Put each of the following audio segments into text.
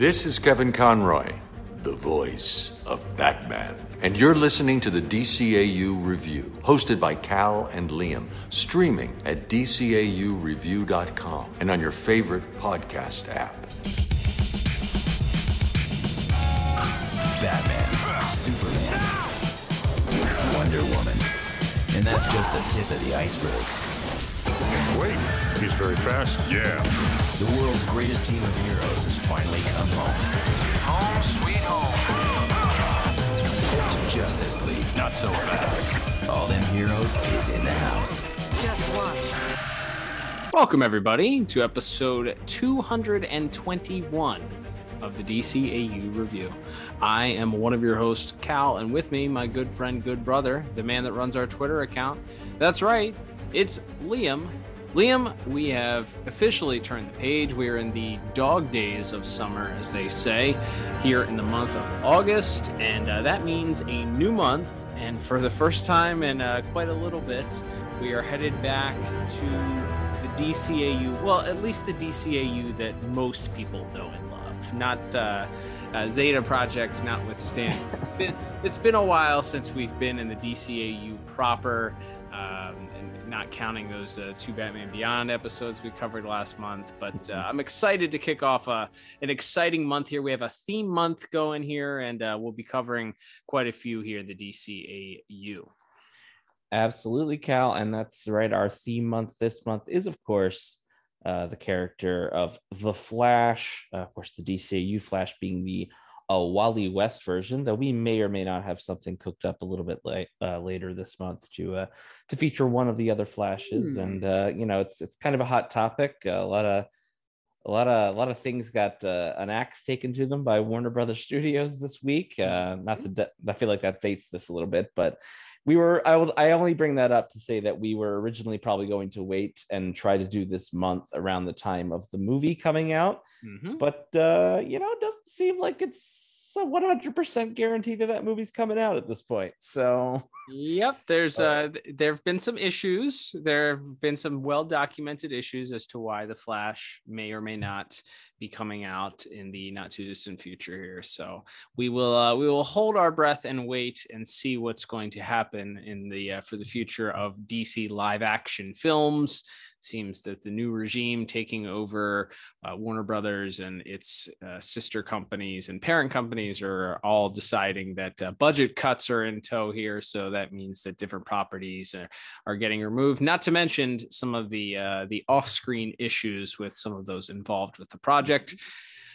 This is Kevin Conroy, the voice of Batman. And you're listening to the DCAU Review, hosted by Cal and Liam, streaming at DCAUReview.com and on your favorite podcast app. Batman, Superman, Wonder Woman. And that's just the tip of the iceberg. Wait, he's very fast. Yeah. The world's greatest team of heroes has finally come home. Home sweet home. Justice League. Not so fast. All them heroes is in the house. Just watch. Welcome, everybody, to episode 221 of the DCAU Review. I am one of your hosts, Cal, and with me, my good friend, good brother, the man that runs our Twitter account. That's right, it's Liam. Liam, we have officially turned the page. We are in the dog days of summer, as they say, here in the month of August, and uh, that means a new month. And for the first time in uh, quite a little bit, we are headed back to the DCAU. Well, at least the DCAU that most people know and love, not uh, uh, Zeta Project, notwithstanding. It's been, a while since we've been in the DCAU proper. And not counting those uh, two Batman Beyond episodes we covered last month, but uh, I'm excited to kick off uh, an exciting month here. We have a theme month going here, and uh, we'll be covering quite a few here the DCAU. Absolutely, Cal. And that's right. Our theme month this month is, of course, uh, the character of the Flash. Uh, of course, the DCAU Flash being the uh, Wally West version, though we may or may not have something cooked up a little bit late, uh, later this month to uh, to feature one of the other Flashes. Hmm. And uh, you know, it's it's kind of a hot topic. a lot of a lot of a lot of things got uh, an axe taken to them by Warner Brothers Studios this week. Uh, not to, de- I feel like that dates this a little bit, but we were. I will. I only bring that up to say that we were originally probably going to wait and try to do this month around the time of the movie coming out, Mhm. but uh, you know, it doesn't seem like it's a 100% guarantee that that movie's coming out at this point. So Yep, there's uh th- there have been some issues. There have been some well documented issues as to why the Flash may or may not be coming out in the not too distant future here. So we will uh, we will hold our breath and wait and see what's going to happen in the uh, for the future of DC live action films. Seems that the new regime taking over uh, Warner Brothers and its uh, sister companies and parent companies are all deciding that uh, budget cuts are in tow here. So that means that different properties are, are getting removed. Not to mention some of the uh, the off-screen issues with some of those involved with the project.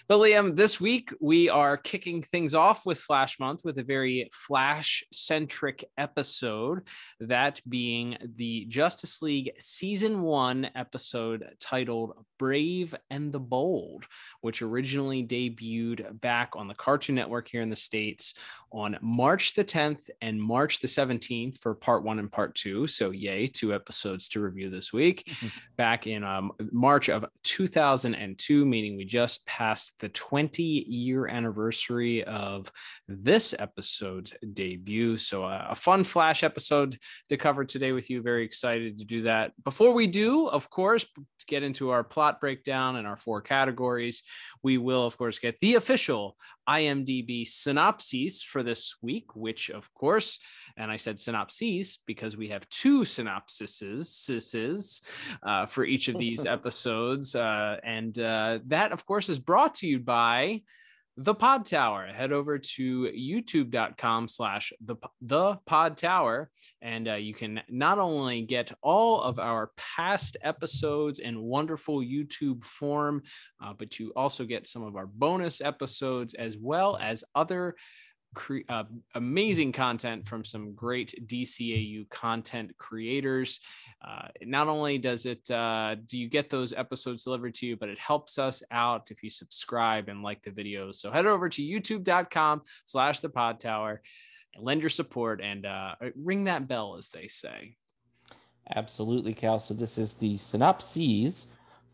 But Liam, this week we are kicking things off with Flash Month with a very Flash centric episode, that being the Justice League Season 1 episode titled Brave and the Bold, which originally debuted back on the Cartoon Network here in the States on March the 10th and March the 17th for part one and part two. So, yay, two episodes to review this week. Back in um, March of 2002, meaning we just passed the 20 year anniversary of this episode's debut. So, uh, a fun Flash episode to cover today with you. Very excited to do that. Before we do, of course, get into our plot breakdown and our four categories, we will, of course, get the official IMDb synopses for this week, which, of course, and I said synopses because we have two synopsises uh, for each of these episodes. Uh, and uh, that, of course, is brought to you by the pod tower. Head over to youtube.com slash the the pod tower and uh, you can not only get all of our past episodes in wonderful youtube form uh, but you also get some of our bonus episodes as well as other cre- uh, amazing content from some great DCAU content creators. Uh, not only does it uh, do you get those episodes delivered to you, but it helps us out if you subscribe and like the videos. So head over to youtube.com slash the pod tower lend your support and uh, ring that bell, as they say. Absolutely, Cal. So this is the synopses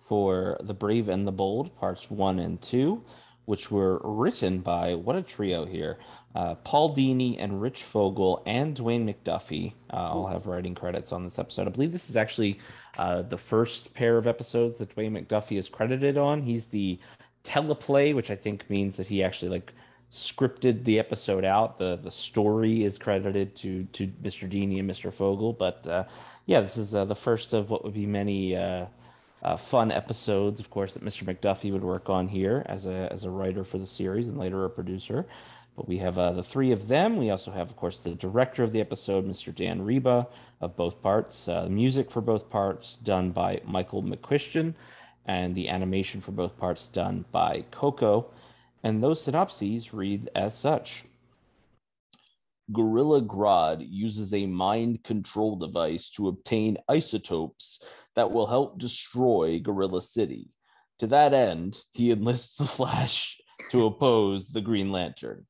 for The Brave and the Bold, parts one and two, which were written by what a trio here. Uh, Paul Dini and Rich Fogel and Dwayne McDuffie uh, all have writing credits on this episode. I believe this is actually uh, the first pair of episodes that Dwayne McDuffie is credited on. He's the teleplay, which I think means that he actually like scripted the episode out. The the story is credited to to Mr. Dini and Mr. Fogel, but uh, yeah, this is uh, the first of what would be many uh, uh, fun episodes, of course, that Mr. McDuffie would work on here as a as a writer for the series and later a producer. But we have uh, the three of them. We also have, of course, the director of the episode, Mr. Dan Riba, of both parts. Uh, music for both parts done by Michael McCuistion, and the animation for both parts done by Koko. And those synopses read as such. Gorilla Grodd uses a mind control device to obtain isotopes that will help destroy Gorilla City. To that end, he enlists the Flash to oppose the Green Lantern.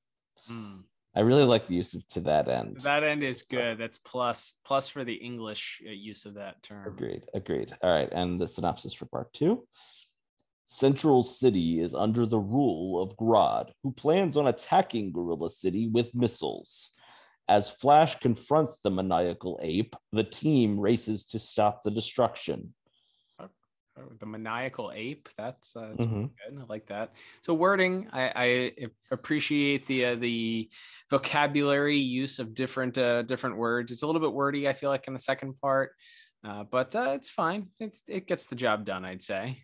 Hmm. I really like the use of to that end. That end is good. That's plus plus for the English uh, use of that term. Agreed. Agreed. All right. And the synopsis for part two. Central City is under the rule of Grodd, who plans on attacking Gorilla City with missiles. As Flash confronts the maniacal ape, the team races to stop the destruction. The maniacal ape. That's, uh, that's Mhm. good. I like that. So wording, I, I appreciate the uh, the vocabulary use of different uh, different words. It's a little bit wordy. I feel like in the second part, uh, but uh, it's fine. It's, it gets the job done. I'd say.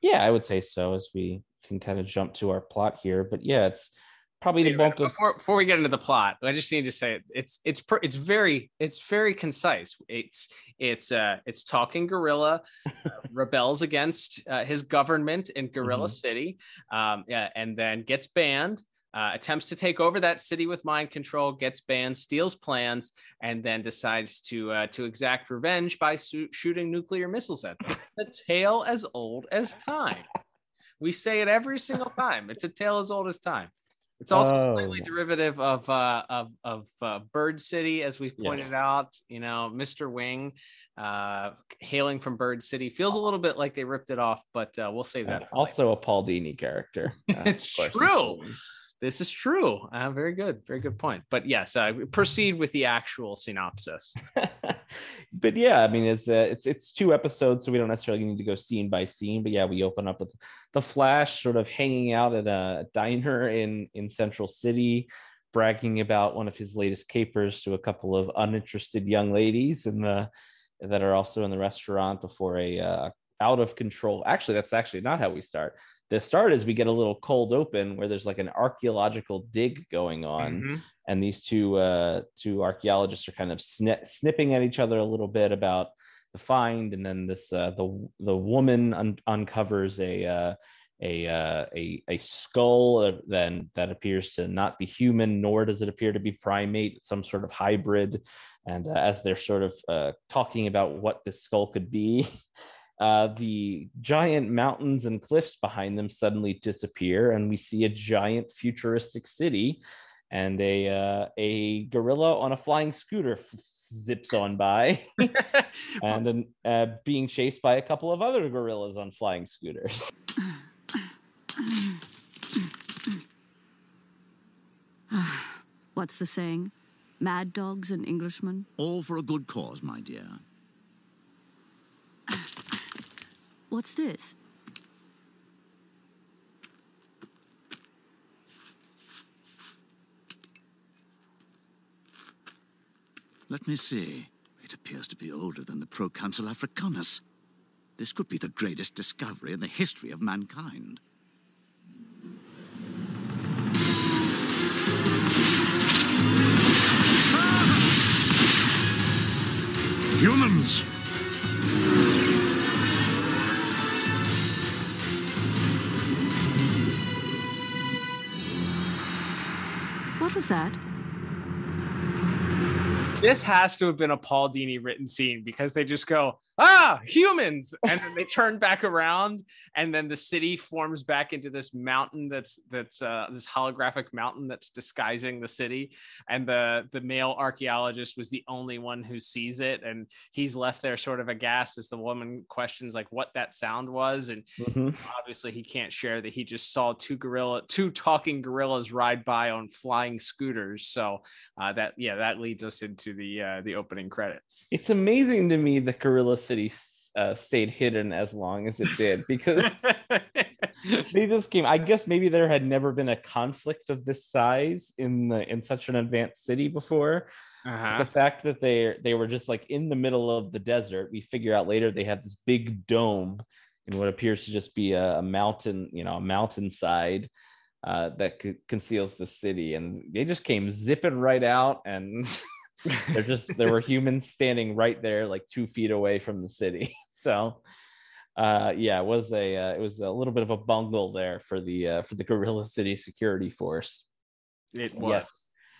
Yeah, I would say so as we can kind of jump to our plot here. But yeah, it's probably the bulk of before, before we get into the plot, I just need to say it. it's it's per, it's very it's very concise. It's it's uh it's talking gorilla uh, rebels against uh, his government in Gorilla Mhm. City, um, yeah, and then gets banned. Uh, attempts to take over that city with mind control, gets banned, steals plans, and then decides to uh, to exact revenge by su- shooting nuclear missiles at them. a tale as old as time. We say it every single time. It's a tale as old as time. It's also slightly Oh. derivative of uh, of of uh, Bird City, as we've pointed Yes. out. You know, Mr. Wing, uh, hailing from Bird City, feels a little bit like they ripped it off, but uh, we'll save and that. Later. also a Paul Dini character. It's true. This is true. Uh, very good, very good point. But yes, uh, proceed with the actual synopsis. but yeah, I mean, it's uh, it's it's two episodes, so we don't necessarily need to go scene by scene. But yeah, we open up with the Flash sort of hanging out at a diner in in Central City, bragging about one of his latest capers to a couple of uninterested young ladies in the that are also in the restaurant before a uh, out of control. Actually, that's actually not how we start. The start is we get a little cold open where there's like an archaeological dig going on Mhm. and these two uh, two archaeologists are kind of sni- snipping at each other a little bit about the find, and then this uh, the the woman un- uncovers a uh, a, uh, a a skull then that appears to not be human, nor does it appear to be primate, some sort of hybrid. And uh, as they're sort of uh, talking about what this skull could be. Uh, the giant mountains and cliffs behind them suddenly disappear, and we see a giant futuristic city and a uh, a gorilla on a flying scooter f- zips on by and then uh, being chased by a couple of other gorillas on flying scooters What's the saying? Mad dogs and Englishmen? All for a good cause, my dear. What's this? Let me see. It appears to be older than the Proconsul Africanus. This could be the greatest discovery in the history of mankind. Humans! Was that? this has to have been a Paul Dini written scene because they just go, ah, humans, and then they turn back around, and then the city forms back into this mountain that's that's uh, this holographic mountain that's disguising the city, and the the male archaeologist was the only one who sees it, and he's left there sort of aghast as the woman questions like what that sound was, and Mhm. obviously he can't share that he just saw two gorilla two talking gorillas ride by on flying scooters. So uh, that yeah that leads us into the uh, the opening credits. It's amazing to me that gorilla city uh, stayed hidden as long as it did because they just came. I guess maybe there had never been a conflict of this size in the in such an advanced city before. Uh-huh. The fact that they they were just like in the middle of the desert, we figure out later they have this big dome in what appears to just be a, a mountain, you know, a mountainside uh, that c- conceals the city, and they just came zipping right out, and they're just there were humans standing right there, like two feet away from the city. So, uh, yeah, it was a uh, it was a little bit of a bungle there for the uh, for the Gorilla City security force. It was. Yes.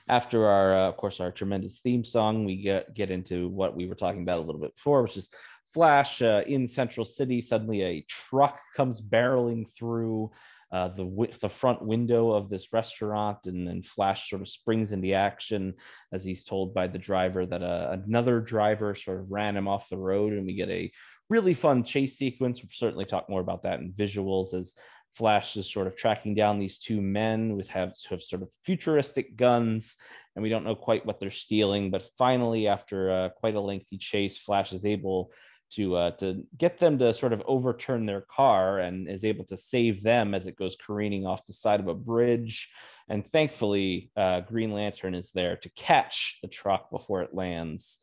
After our, uh, of course, our tremendous theme song, we get get into what we were talking about a little bit before, which is Flash uh, in Central City. Suddenly, a truck comes barreling through uh, the wi- the front window of this restaurant, and then Flash sort of springs into action as he's told by the driver that uh, another driver sort of ran him off the road, and we get a really fun chase sequence. We'll certainly talk more about that in visuals as Flash is sort of tracking down these two men with have, have sort of futuristic guns, and we don't know quite what they're stealing. But finally, after uh, quite a lengthy chase, Flash is able to uh, to get them to sort of overturn their car and is able to save them as it goes careening off the side of a bridge. And thankfully, uh, Green Lantern is there to catch the truck before it lands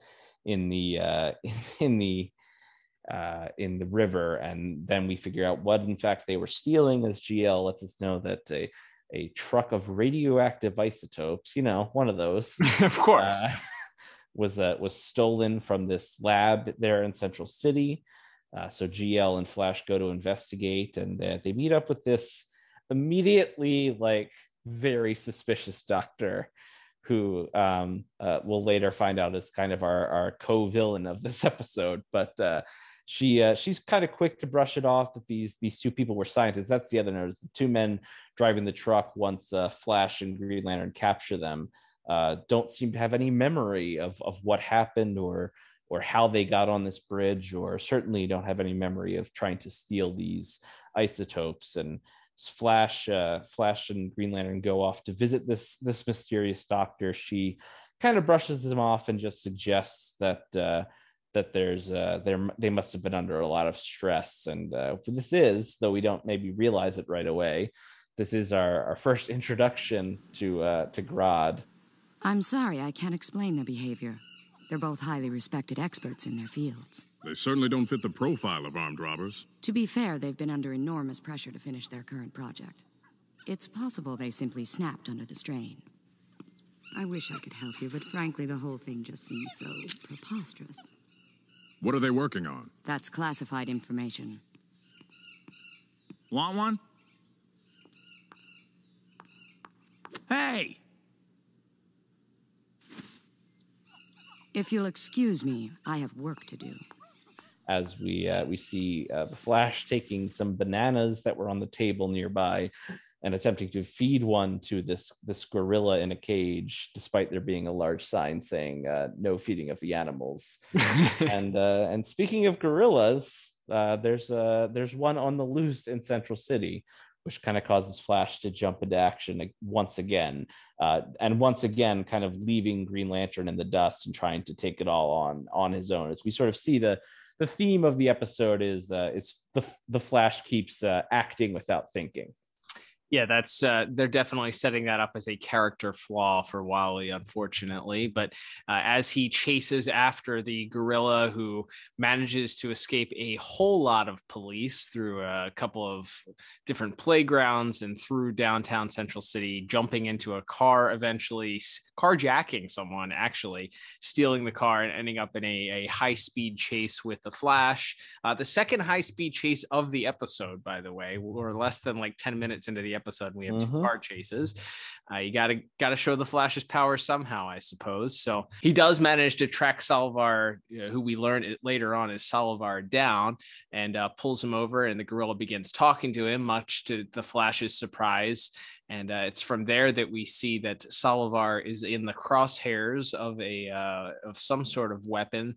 in the uh, in the uh, in the river, and then we figure out what, in fact, they were stealing. As GL lets us know that a a truck of radioactive isotopes, you know, one of those, of course. was uh, was stolen from this lab there in Central City. Uh, so GL and Flash go to investigate, and uh, they meet up with this immediately like very suspicious doctor who um, uh, we'll later find out is kind of our, our co-villain of this episode. But uh, she uh, she's kind of quick to brush it off that these these two people were scientists. That's the other note: is the two men driving the truck once Flash and Green Lantern capture them uh, don't seem to have any memory of of what happened or or how they got on this bridge, or certainly don't have any memory of trying to steal these isotopes and. Flash, uh, Flash, and Green Lantern go off to visit this this mysterious doctor. She kind of brushes them off and just suggests that uh, that there's uh, there they must have been under a lot of stress. And uh, this is, though we don't maybe realize it right away, this is our, our first introduction to uh, to Grodd. I'm sorry, I can't explain their behavior. They're both highly respected experts in their fields. They certainly don't fit the profile of armed robbers. To be fair, they've been under enormous pressure to finish their current project. It's possible they simply snapped under the strain. I wish I could help you, but frankly, the whole thing just seems so preposterous. What are they working on? That's classified information. Want one? Hey! If you'll excuse me, I have work to do. as we uh, we see uh, Flash taking some bananas that were on the table nearby and attempting to feed one to this this gorilla in a cage, despite there being a large sign saying uh, "No feeding of the animals." and uh, and speaking of gorillas, uh, there's uh, there's one on the loose in Central City. Which kind of causes Flash to jump into action once again, uh, and once again, kind of leaving Green Lantern in the dust and trying to take it all on on his own. As we sort of see the the theme of the episode is uh, is the the Flash keeps uh, acting without thinking. Yeah, that's uh, they're definitely setting that up as a character flaw for Wally, unfortunately. But uh, as he chases after the gorilla, who manages to escape a whole lot of police through a couple of different playgrounds and through downtown Central City, jumping into a car, eventually carjacking someone, actually stealing the car and ending up in a, a high speed chase with the Flash. Uh, the second high speed chase of the episode, by the way, we're less than like 10 minutes into the episode. And we have two Mhm. car chases. Uh, you gotta gotta show the Flash's power somehow, I suppose. So he does manage to track Solovar, you know, who we learn it later on is Solovar, down and uh, pulls him over, and the gorilla begins talking to him, much to the Flash's surprise. And uh, it's from there that we see that Solovar is in the crosshairs of a uh, of some sort of weapon.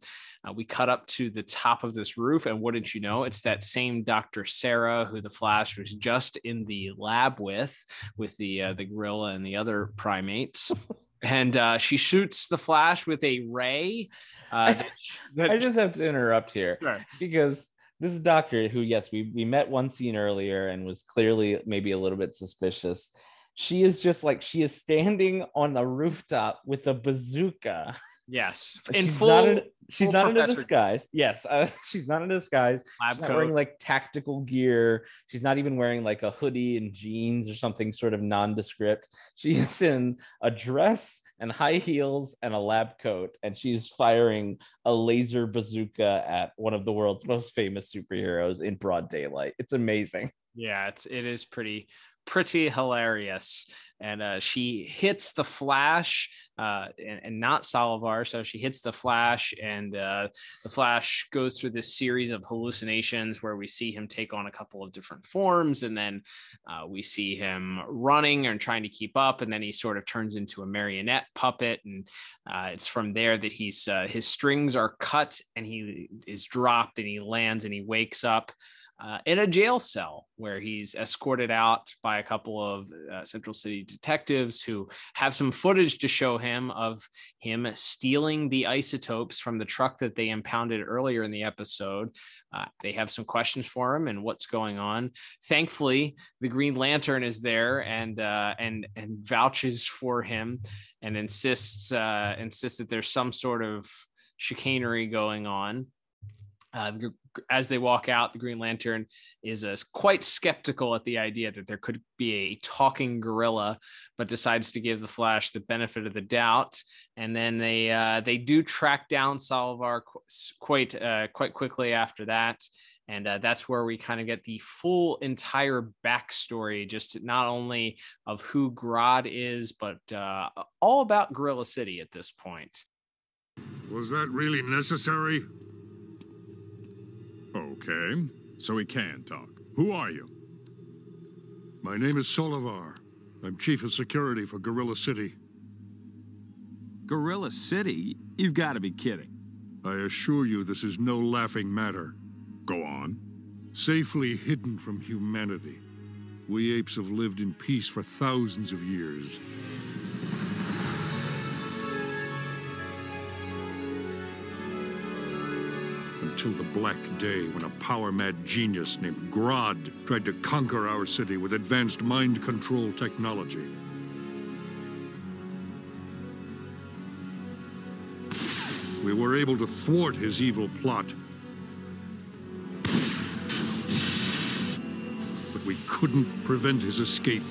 Uh, we cut up to the top of this roof, and wouldn't you know, it's that same Dr. Sarah who the Flash was just in the lab with, with the uh, the gorilla and the other primates. and uh, she shoots the Flash with a ray. Uh, that- that- I just have to interrupt here Sure. because this is Doctor who, yes, we we met one scene earlier and was clearly maybe a little bit suspicious. She is just like she is standing on the rooftop with a bazooka. yes, in she's full. not in, she's full not in a disguise. Yes, uh, she's not in a disguise. lab She's not coat. wearing like tactical gear. She's not even wearing like a hoodie and jeans or something sort of nondescript. She is in a dress and high heels and a lab coat, and she's firing a laser bazooka at one of the world's most famous superheroes in broad daylight. It's amazing. Yeah, it's it is pretty pretty hilarious. And uh, she hits the Flash, uh, and, and not Solovar. So she hits the Flash, and uh, the Flash goes through this series of hallucinations where we see him take on a couple of different forms, and then uh, we see him running and trying to keep up, and then he sort of turns into a marionette puppet, and uh, it's from there that he's uh, his strings are cut, and he is dropped, and he lands, and he wakes up uh, in a jail cell where he's escorted out by a couple of uh, Central City detectives who have some footage to show him of him stealing the isotopes from the truck that they impounded earlier in the episode. Uh, they have some questions for him and what's going on. Thankfully, the Green Lantern is there and uh, and and vouches for him and insists uh, insists that there's some sort of chicanery going on. Uh, as they walk out, the Green Lantern is uh, quite skeptical at the idea that there could be a talking gorilla, but decides to give the Flash the benefit of the doubt. And then they uh, they do track down Solovar quite uh, quite quickly after that. And uh, that's where we kind of get the full entire backstory, just not only of who Grodd is, but uh, all about Gorilla City at this point. Was that really necessary? Okay, so he can talk. Who are you? My name is Solovar. I'm chief of security for Gorilla City. Gorilla City? You've got to be kidding. I assure you this is no laughing matter. Go on. Safely hidden from humanity. We apes have lived in peace for thousands of years. Until the Black Day, when a power mad genius named Grodd tried to conquer our city with advanced mind control technology. We were able to thwart his evil plot. But we couldn't prevent his escape.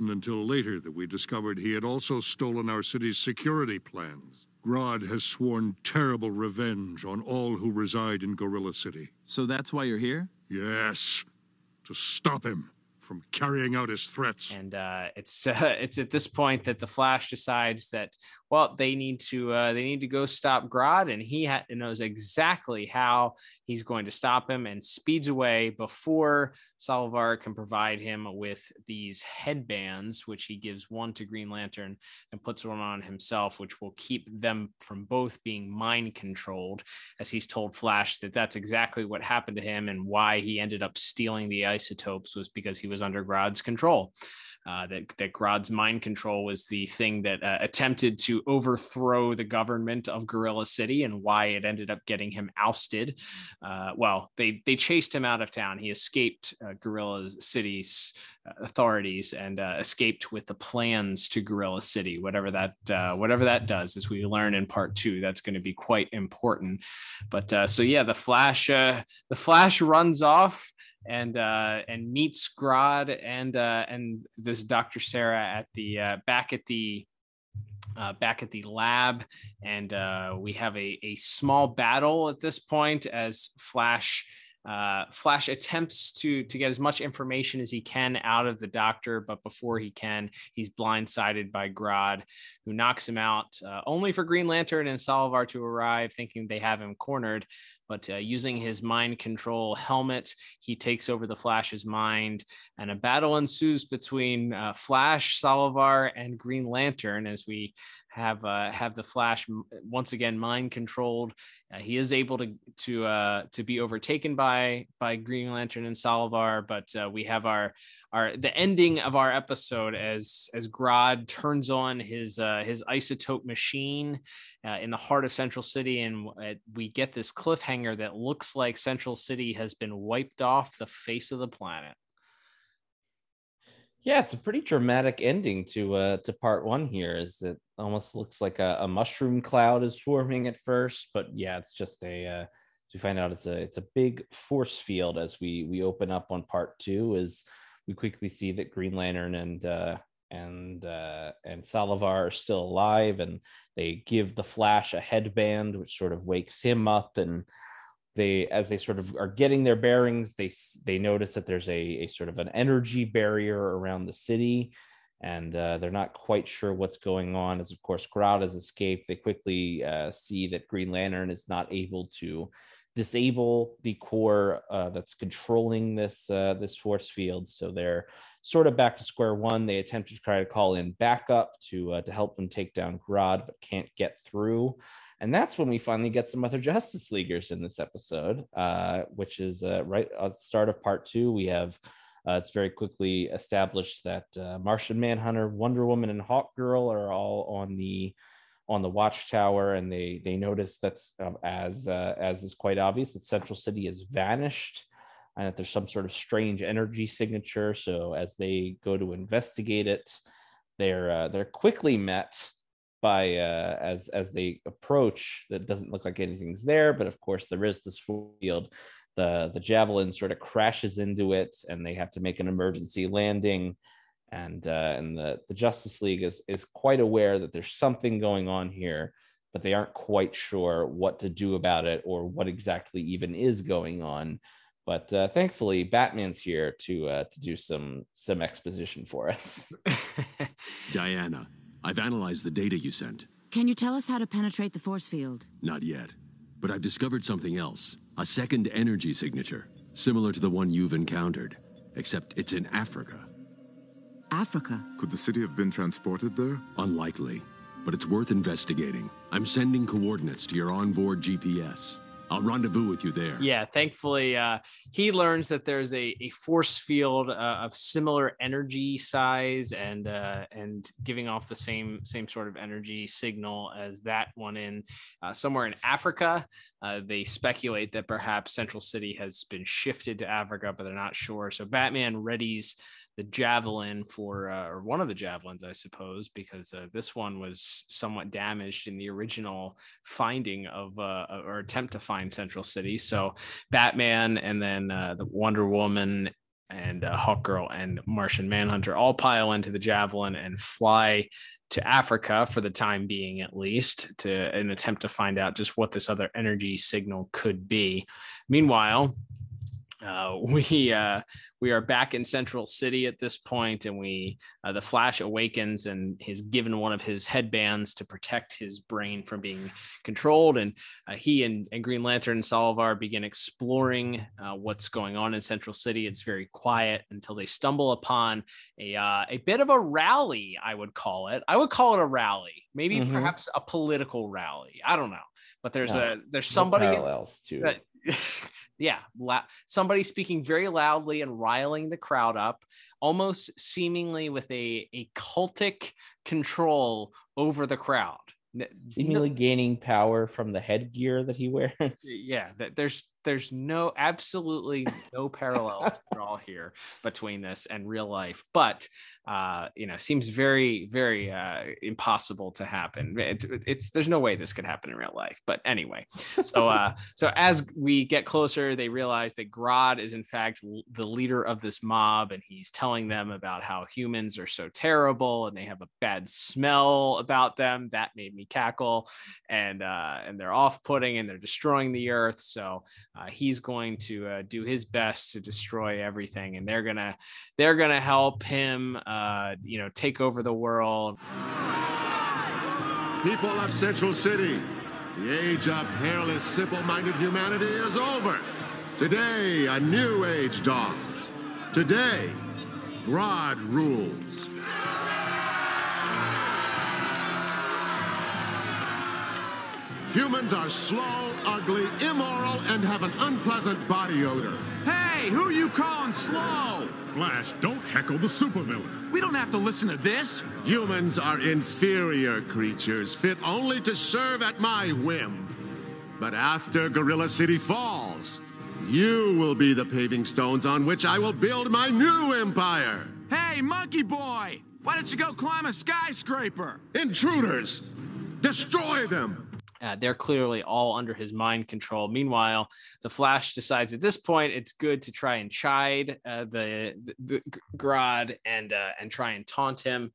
Wasn't until later that we discovered he had also stolen our city's security plans. Grodd has sworn terrible revenge on all who reside in Gorilla City. So that's why you're here? Yes, to stop him from carrying out his threats. and uh, it's uh, it's at this point that the Flash decides that well they need to uh, they need to go stop Grodd, and he ha- knows exactly how he's going to stop him, and speeds away before Solovar can provide him with these headbands, which he gives one to Green Lantern and puts one on himself, which will keep them from both being mind controlled, as he's told Flash that that's exactly what happened to him and why he ended up stealing the isotopes was because he was under Grodd's control. Uh, that that Grodd's mind control was the thing that uh, attempted to overthrow the government of Gorilla City, and why it ended up getting him ousted. Uh, well, they they chased him out of town. He escaped uh, Gorilla City's uh, authorities and uh, escaped with the plans to Gorilla City. Whatever that uh, whatever that does, as we learn in part two, that's going to be quite important. But uh, so yeah, the Flash the Flash runs off and uh, and meets Grodd and uh, and this Dr. Sarah at the uh, back at the uh, back at the lab, and uh, we have a a small battle at this point as Flash. Uh, Flash attempts to to get as much information as he can out of the doctor, but before he can, he's blindsided by Grodd, who knocks him out. Uh, only for Green Lantern and Solovar to arrive, thinking they have him cornered. But uh, using his mind control helmet, he takes over the Flash's mind, and a battle ensues between uh, Flash, Solovar, and Green Lantern as we have uh, have the Flash once again mind controlled. Uh, he is able to to uh, to be overtaken by by Green Lantern and Solovar, but uh, we have our our the ending of our episode as as Grodd turns on his uh, his isotope machine uh, in the heart of Central City, and we get this cliffhanger that looks like Central City has been wiped off the face of the planet. Yeah, it's a pretty dramatic ending to uh to part one here. Is it almost looks like a, a mushroom cloud is forming at first, but yeah, it's just a uh we find out it's a it's a big force field as we we open up on part two as we quickly see that Green Lantern and uh and uh and Solovar are still alive and they give the Flash a headband which sort of wakes him up and they as they sort of are getting their bearings they they notice that there's a, a sort of an energy barrier around the city and uh, they're not quite sure what's going on. As of course Grodd has escaped. They quickly uh, see that green lantern is not able to disable the core uh, that's controlling this uh, this force field so they're sort of back to square one they attempt to try to call in backup to uh, to help them take down Grodd but can't get through and that's when we finally get some other Justice Leaguers in this episode, uh, which is uh, right at the start of part two. We have uh, it's very quickly established that Martian Manhunter, Wonder Woman, and Hawk Girl are all on the on the watchtower, and they they notice that's um, as uh, as is quite obvious that Central City has vanished, and that there's some sort of strange energy signature. So as they go to investigate it, they're uh, they're quickly met by uh, as as they approach that doesn't look like anything's there but of course there is this field the the javelin sort of crashes into it and they have to make an emergency landing and uh, and the the justice league is is quite aware that there's something going on here but they aren't quite sure what to do about it or what exactly even is going on but uh, thankfully batman's here to uh, to do some some exposition for us diana I've analyzed the data you sent. Can you tell us how to penetrate the force field? Not yet. But I've discovered something else. A second energy signature, similar to the one you've encountered, except it's in Africa. Africa? Could the city have been transported there? Unlikely, but it's worth investigating. I'm sending coordinates to your onboard GPS. I'll rendezvous with you there. Yeah, thankfully, uh, he learns that there's a, a force field uh, of similar energy size and uh, and giving off the same same sort of energy signal as that one in uh, somewhere in Africa. Uh, they speculate that perhaps Central City has been shifted to Africa, but they're not sure. So Batman readies the javelin for uh, or one of the javelins i suppose because uh, this one was somewhat damaged in the original finding of uh, or attempt to find central city so batman and then uh, the wonder woman and uh, hawk girl and martian manhunter all pile into the javelin and fly to Africa for the time being, at least, to an attempt to find out just what this other energy signal could be. Meanwhile, uh, we uh, we are back in Central City at this point, and we uh, the Flash awakens and he's given one of his headbands to protect his brain from being controlled. And uh, he and, and, Green Lantern and Solovar begin exploring uh, what's going on in Central City. It's very quiet until they stumble upon a uh, a bit of a rally. I would call it. I would call it a rally, maybe mm-hmm. perhaps a political rally. I don't know, but there's a there's somebody no parallels to. That, yeah, la- somebody speaking very loudly and riling the crowd up, almost seemingly with a, a cultic control over the crowd. Seemingly gaining power from the headgear that he wears. Yeah, there's there's no absolutely no parallels to draw here between this and real life but uh you know seems very very uh impossible to happen. It, it's there's no way this could happen in real life but anyway. So uh so as we get closer they realize that Grodd is in fact the leader of this mob and he's telling them about how humans are so terrible and they have a bad smell about them. That made me cackle. And uh and they're off-putting and they're destroying the earth. So uh, he's going to uh, do his best to destroy everything, and they're gonna they're gonna help him, uh, you know, take over the world. People of Central City, The age of hairless, simple-minded humanity is over. Today, a new age dawns. Today, Grodd rules. Humans are slow, ugly, immoral, and have an unpleasant body odor. Hey, who you calling slow? Flash, don't heckle the supervillain. We don't have to listen to this. Humans are inferior creatures, fit only to serve at my whim. But after Gorilla City falls, you will be the paving stones on which I will build my new empire. Hey, monkey boy! Why don't you go climb a skyscraper? Intruders! Destroy them! Uh, they're clearly all under his mind control. Meanwhile, the Flash decides at this point it's good to try and chide uh, the, the, the Grodd and uh, and try and taunt him.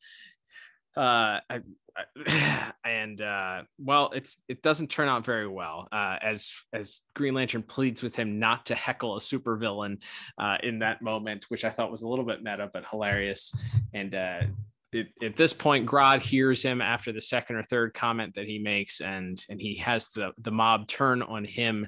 Uh, I, I, and uh, well, it's it doesn't turn out very well. Uh, as as Green Lantern pleads with him not to heckle a supervillain uh, in that moment, which I thought was a little bit meta but hilarious. And uh, it, at this point, Grodd hears him after the second or third comment that he makes, and and he has the the mob turn on him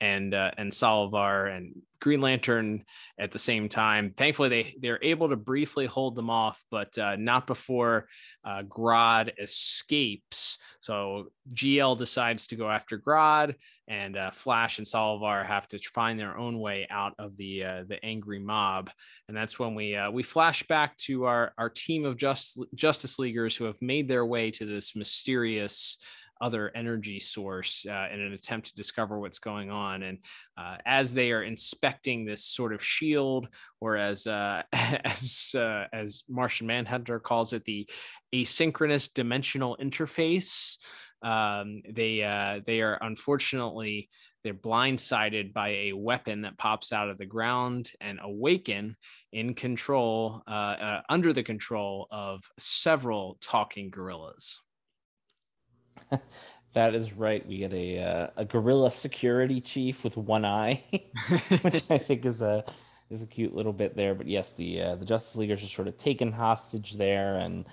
and uh, and Solovar and Green Lantern at the same time. Thankfully, they they're able to briefly hold them off, but uh, not before uh, Grodd escapes. So GL decides to go after Grodd, and uh, Flash and Solovar have to find their own way out of the uh, the angry mob. And that's when we uh, we flash back to our our team of just Justice Leaguers who have made their way to this mysterious other energy source uh, in an attempt to discover what's going on. And uh, as they are inspecting this sort of shield, or as uh, as uh, as Martian Manhunter calls it, the asynchronous dimensional interface, um, they uh, they are unfortunately they're blindsided by a weapon that pops out of the ground and awaken in control uh, uh, under the control of several talking gorillas that is right. We get a uh, a gorilla security chief with one eye, which I think is a is a cute little bit there. But yes, the uh, the Justice Leaguers are sort of taken hostage there, and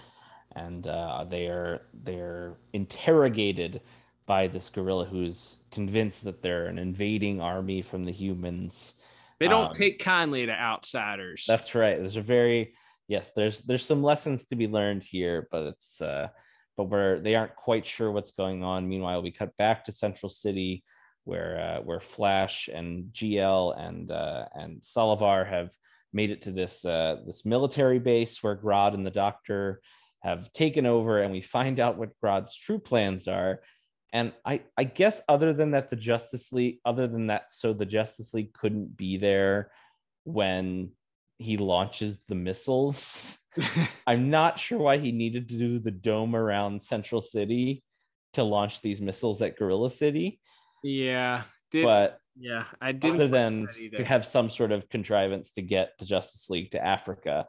and uh, they are they're interrogated by this gorilla who's convinced that they're an invading army from the humans. They don't um, take kindly to outsiders. That's right. There's a very yes. There's there's some lessons to be learned here, but it's uh, but where they aren't quite sure what's going on. Meanwhile, we cut back to Central City, where uh, where Flash and GL and uh, and Solovar have made it to this uh, this military base where Grodd and the Doctor have taken over, and we find out what Grodd's true plans are. And I, I guess other than that, the Justice League, other than that, so the Justice League couldn't be there when he launches the missiles. I'm not sure why he needed to do the dome around Central City to launch these missiles at Gorilla City. Yeah, did, but yeah, I didn't. Other than to have some sort of contrivance to get the Justice League to Africa,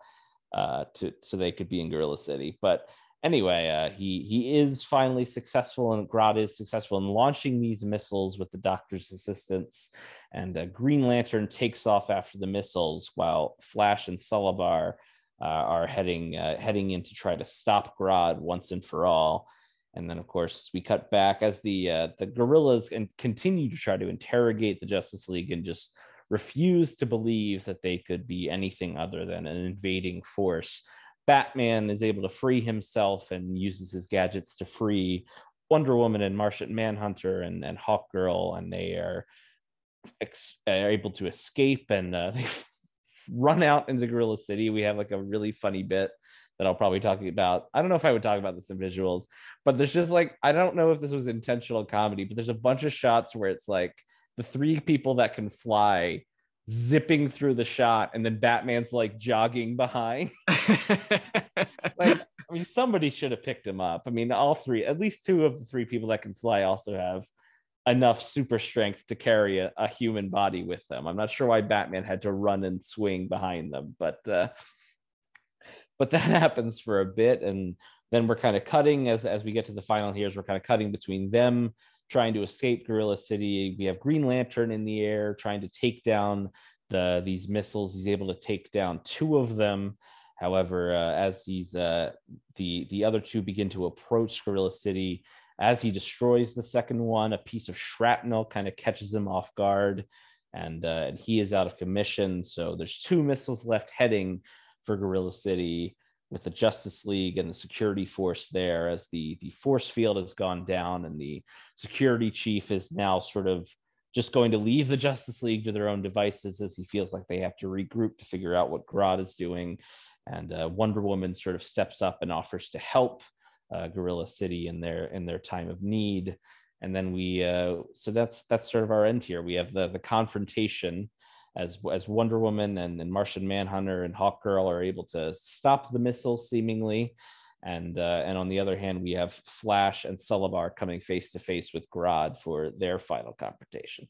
uh, to so they could be in Gorilla City. But anyway, uh, he he is finally successful, and Grodd is successful in launching these missiles with the Doctor's assistance. And uh, Green Lantern takes off after the missiles, while Flash and Solovar uh, are heading uh, heading in to try to stop Grodd once and for all. And then, of course, we cut back as the uh, the gorillas and continue to try to interrogate the Justice League and just refuse to believe that they could be anything other than an invading force. Batman is able to free himself and uses his gadgets to free Wonder Woman and Martian Manhunter and, and Hawk Girl, and they are, ex- are able to escape and uh, they run out into Gorilla City. We have like a really funny bit that I'll probably talk about. I don't know if I would talk about this in visuals, but there's just like I don't know if this was intentional comedy, but there's a bunch of shots where it's like the three people that can fly zipping through the shot and then Batman's like jogging behind. like I mean somebody should have picked him up. I mean all three, at least two of the three people that can fly also have enough super strength to carry a, a, human body with them. I'm not sure why Batman had to run and swing behind them, but uh, but that happens for a bit, and then we're kind of cutting as as we get to the final here. As we're kind of cutting between them trying to escape Gorilla City. We have Green Lantern in the air trying to take down the these missiles. He's able to take down two of them. However, uh, as he's uh, the the other two begin to approach Gorilla City, as he destroys the second one, a piece of shrapnel kind of catches him off guard, and, uh, and he is out of commission. So there's two missiles left heading for Gorilla City with the Justice League and the security force there as the the force field has gone down and the security chief is now sort of just going to leave the Justice League to their own devices as he feels like they have to regroup to figure out what Grodd is doing. And uh, Wonder Woman sort of steps up and offers to help uh, Gorilla City in their in their time of need. And then we uh, so that's that's sort of our end here. We have the the confrontation as as Wonder Woman and, and Martian Manhunter and Hawkgirl are able to stop the missile seemingly. And uh, and on the other hand, we have Flash and Solovar coming face to face with Grodd for their final confrontation.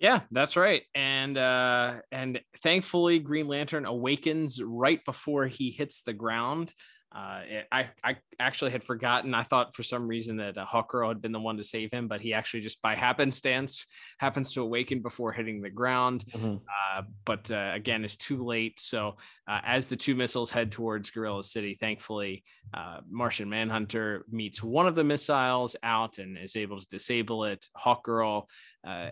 Yeah, that's right. And uh and thankfully Green Lantern awakens right before he hits the ground. Uh, I, I actually had forgotten. I thought for some reason that uh, Hawkgirl had been the one to save him, but he actually just by happenstance happens to awaken before hitting the ground. Mm-hmm. Uh, but uh, again, it's too late. So uh, as the two missiles head towards Gorilla City, thankfully, uh, Martian Manhunter meets one of the missiles out and is able to disable it. Hawkgirl uh,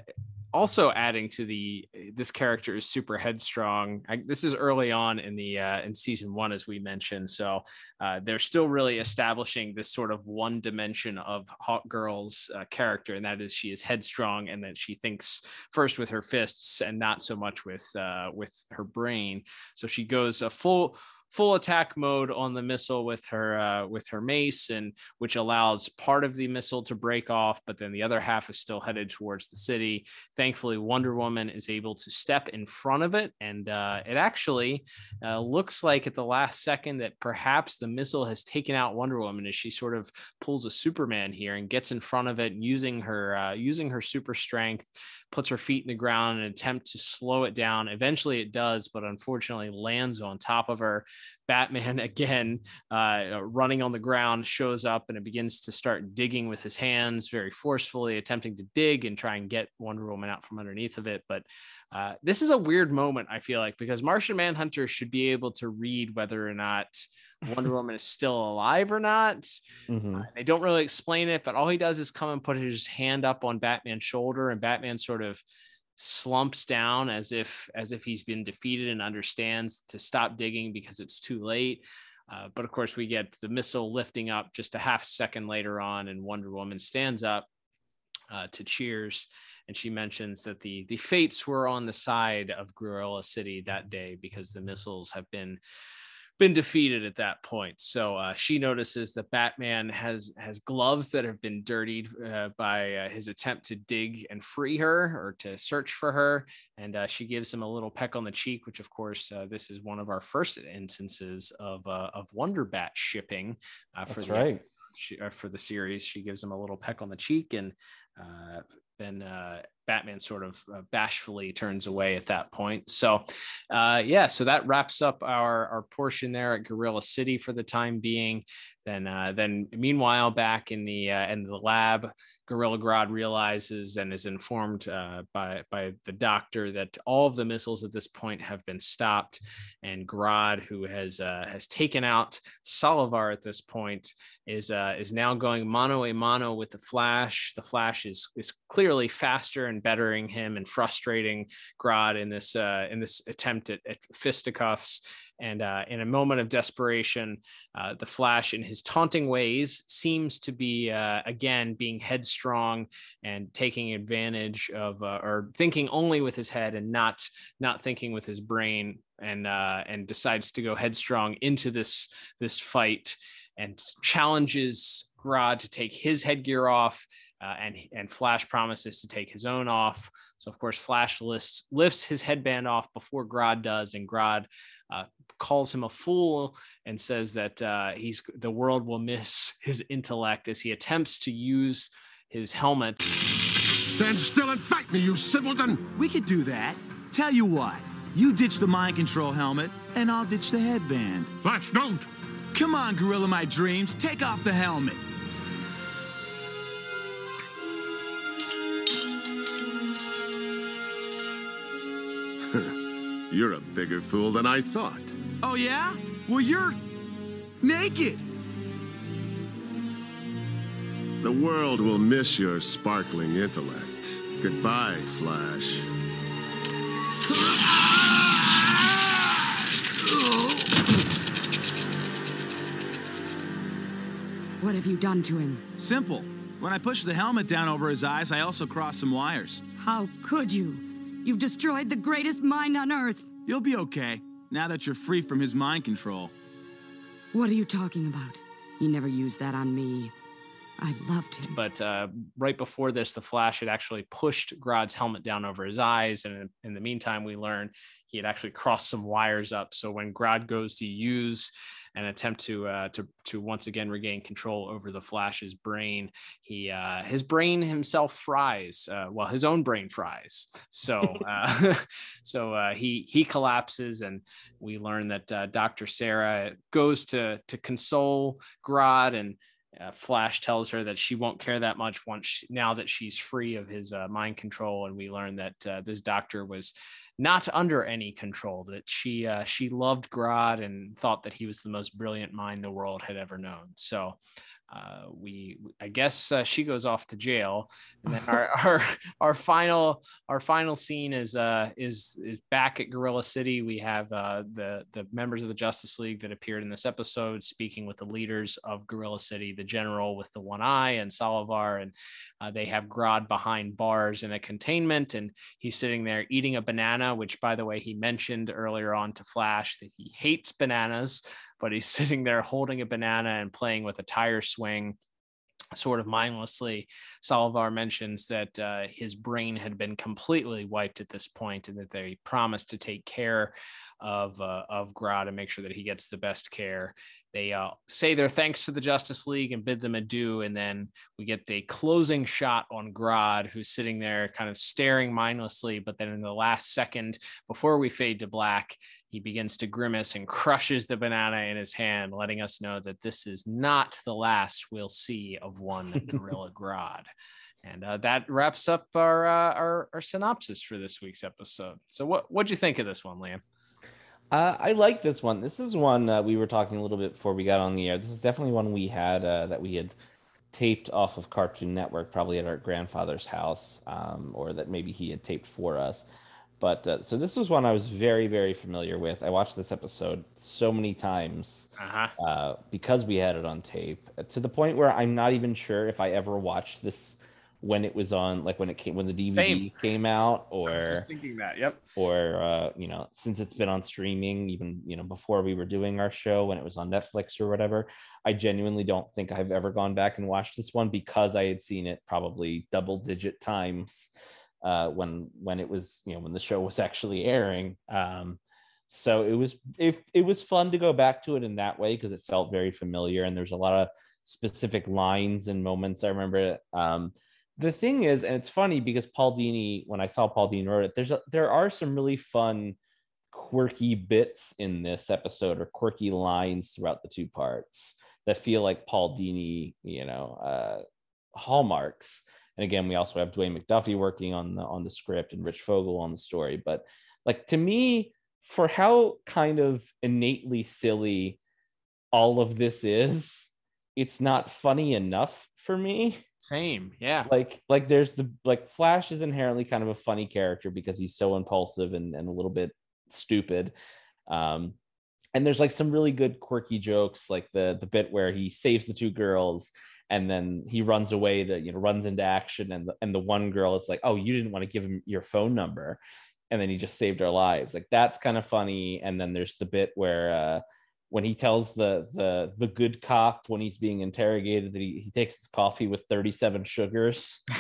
also adding to the this character is super headstrong. I, this is early on in the uh, in season one, as we mentioned. So uh, they're still really establishing this sort of one dimension of Hawkgirl's uh, character, and that is she is headstrong and that she thinks first with her fists and not so much with uh, with her brain. So she goes a full full attack mode on the missile with her uh, with her mace, and which allows part of the missile to break off, but then the other half is still headed towards the city. Thankfully, Wonder Woman is able to step in front of it, and uh, it actually uh, looks like at the last second that perhaps the missile has taken out Wonder Woman as she sort of pulls a Superman here and gets in front of it, using her uh, using her super strength puts her feet in the ground in an attempt to slow it down. Eventually it does, but unfortunately lands on top of her. Batman again, uh, running on the ground, shows up and it begins to start digging with his hands very forcefully, attempting to dig and try and get Wonder Woman out from underneath of it. But uh, this is a weird moment, I feel like, because Martian Manhunter should be able to read whether or not Wonder Woman is still alive or not. Mm-hmm. Uh, they don't really explain it, but all he does is come and put his hand up on Batman's shoulder, and Batman sort of slumps down as if as if he's been defeated and understands to stop digging because it's too late. Uh, but of course, we get the missile lifting up just a half second later on, and Wonder Woman stands up uh, to cheers, and she mentions that the the fates were on the side of Gorilla City that day because the missiles have been been defeated at that point. So uh, she notices that Batman has has gloves that have been dirtied uh, by uh, his attempt to dig and free her or to search for her, and uh, she gives him a little peck on the cheek. Which, of course, uh, this is one of our first instances of uh, of Wonder Bat shipping for That's the right. she, for the series. She gives him a little peck on the cheek and. Then Batman sort of uh, bashfully turns away at that point. So, uh, yeah, so that wraps up our our portion there at Gorilla City for the time being. Then, uh, then meanwhile, back in the uh, in the lab, Gorilla Grodd realizes and is informed uh, by by the doctor that all of the missiles at this point have been stopped, and Grodd, who has uh, has taken out Solovar at this point, is uh, is now going mano a mano with the Flash. The Flash is is clearly faster and bettering him and frustrating Grodd in this uh, in this attempt at, at fisticuffs. And uh, in a moment of desperation, uh, the Flash, in his taunting ways, seems to be again being headstrong and taking advantage of, uh, or thinking only with his head and not not thinking with his brain, and uh, and decides to go headstrong into this this fight and challenges Grodd to take his headgear off, uh, and and Flash promises to take his own off. So of course, Flash lists, lifts his headband off before Grodd does, and Grodd uh, calls him a fool and says that uh, he's the world will miss his intellect as he attempts to use his helmet. Stand still and fight me, you simpleton! We could do that. Tell you what, you ditch the mind control helmet, and I'll ditch the headband. Flash, don't! Come on, Gorilla My Dreams, take off the helmet. You're a bigger fool than I thought. Oh, yeah? Well, you're naked. The world will miss your sparkling intellect. Goodbye, Flash. What have you done to him? Simple. When I pushed the helmet down over his eyes, I also crossed some wires. How could you? You've destroyed the greatest mind on Earth. You'll be okay, now that you're free from his mind control. What are you talking about? He never used that on me. I loved him. But uh, right before this, the Flash had actually pushed Grodd's helmet down over his eyes, and in, in the meantime, we learned he had actually crossed some wires up. So when Grodd goes to use and attempt to uh, to to once again regain control over the Flash's brain, he uh, his brain himself fries. Uh, well, his own brain fries. So uh, so uh, he he collapses, and we learn that uh, Doctor Sarah goes to to console Grodd and. Uh, Flash tells her that she won't care that much once she, now that she's free of his uh, mind control, and we learn that uh, this doctor was not under any control. That she uh, she loved Grodd and thought that he was the most brilliant mind the world had ever known. So uh, we I guess uh, she goes off to jail, and then our, our our final our final scene is uh is is back at Gorilla City. We have uh, the the members of the Justice League that appeared in this episode speaking with the leaders of Gorilla City, the General with the one eye and Solovar, and uh, they have Grodd behind bars in a containment, and he's sitting there eating a banana. Which, by the way, he mentioned earlier on to Flash that he hates bananas but he's sitting there holding a banana and playing with a tire swing sort of mindlessly. Solovar mentions that uh, his brain had been completely wiped at this point and that they promised to take care of, uh, of Grodd and make sure that he gets the best care. They uh, say their thanks to the Justice League and bid them adieu. And then we get the closing shot on Grodd, who's sitting there kind of staring mindlessly. But then in the last second, before we fade to black, he begins to grimace and crushes the banana in his hand, letting us know that this is not the last we'll see of one Gorilla Grodd. And uh, that wraps up our, uh, our, our synopsis for this week's episode. So, what what'd you think of this one, Liam? Uh, I like this one. This is one uh, we were talking a little bit before we got on the air. This is definitely one we had uh, that we had taped off of Cartoon Network, probably at our grandfather's house, um, or that maybe he had taped for us. But uh, so this was one I was very, very familiar with. I watched this episode so many times uh-huh. uh, because we had it on tape to the point where I'm not even sure if I ever watched this when it was on, like when it came when the DVDs Same. came out, or just thinking that. Yep. or uh, you know since it's been on streaming even you know before we were doing our show when it was on netflix or whatever i genuinely don't think i've ever gone back and watched this one because i had seen it probably double digit times uh, when when it was you know when the show was actually airing um, so it was it, it was fun to go back to it in that way because it felt very familiar and there's a lot of specific lines and moments i remember um, the thing is, and it's funny because Paul Dini, when I saw Paul Dini wrote it, there's a, there are some really fun, quirky bits in this episode or quirky lines throughout the two parts that feel like Paul Dini, you know, uh, hallmarks. And again, we also have Dwayne McDuffie working on the on the script and Rich Fogel on the story. But like to me, for how kind of innately silly all of this is, it's not funny enough for me. Same, yeah. Like like there's the like Flash is inherently kind of a funny character because he's so impulsive and, and a little bit stupid. Um and there's like some really good quirky jokes like the the bit where he saves the two girls and then he runs away to you know runs into action and the, and the one girl is like oh you didn't want to give him your phone number. And then he just saved our lives. Like that's kind of funny. And then there's the bit where uh when he tells the the the good cop when he's being interrogated that he, he takes his coffee with 37 sugars.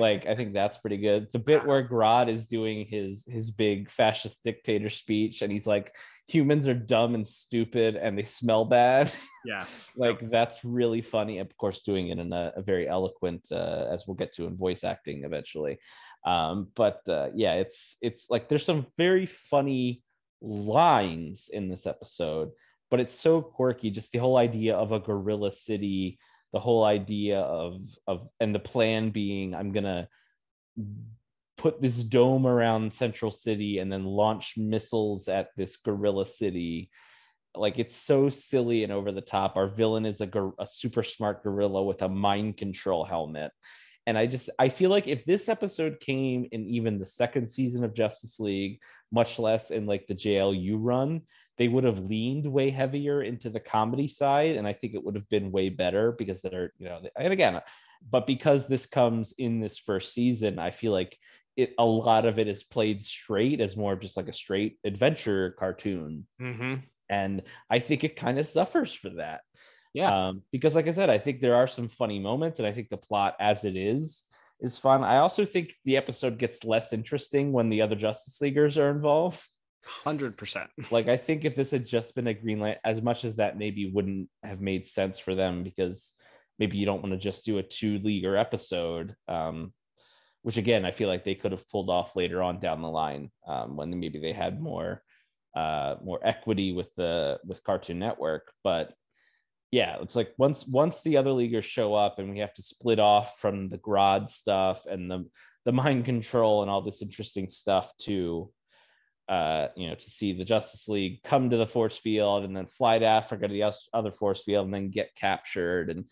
Like i think that's pretty good. The bit where Grodd is doing his his big fascist dictator speech and he's like humans are dumb and stupid and they smell bad. Yes. like that's really funny. Of course doing it in a, a very eloquent uh, as we'll get to in voice acting eventually. Um, but uh, yeah it's it's like there's some very funny lines in this episode but it's so quirky just the whole idea of a gorilla city the whole idea of of and the plan being i'm gonna put this dome around central city and then launch missiles at this gorilla city like it's so silly and over the top. Our villain is a, a super smart gorilla with a mind control helmet. And I just I feel like if this episode came in even the second season of Justice League, much less in like the JLU run, they would have leaned way heavier into the comedy side, and I think it would have been way better because they're you know and again, but because this comes in this first season, I feel like it a lot of it is played straight as more of just like a straight adventure cartoon, Mm-hmm. and I think it kind of suffers for that. Yeah. Um, because like I said, I think there are some funny moments, and I think the plot as it is is fun. I also think the episode gets less interesting when the other Justice Leaguers are involved. Hundred percent. Like I think if this had just been a green light, as much as that maybe wouldn't have made sense for them because maybe you don't want to just do a two leaguer episode. Um, which again, I feel like they could have pulled off later on down the line um, when maybe they had more uh, more equity with the with Cartoon Network. But yeah, it's like once once the other leaguers show up and we have to split off from the Grodd stuff and the the mind control and all this interesting stuff to uh you know to see the Justice League come to the force field and then fly to Africa to the other force field and then get captured and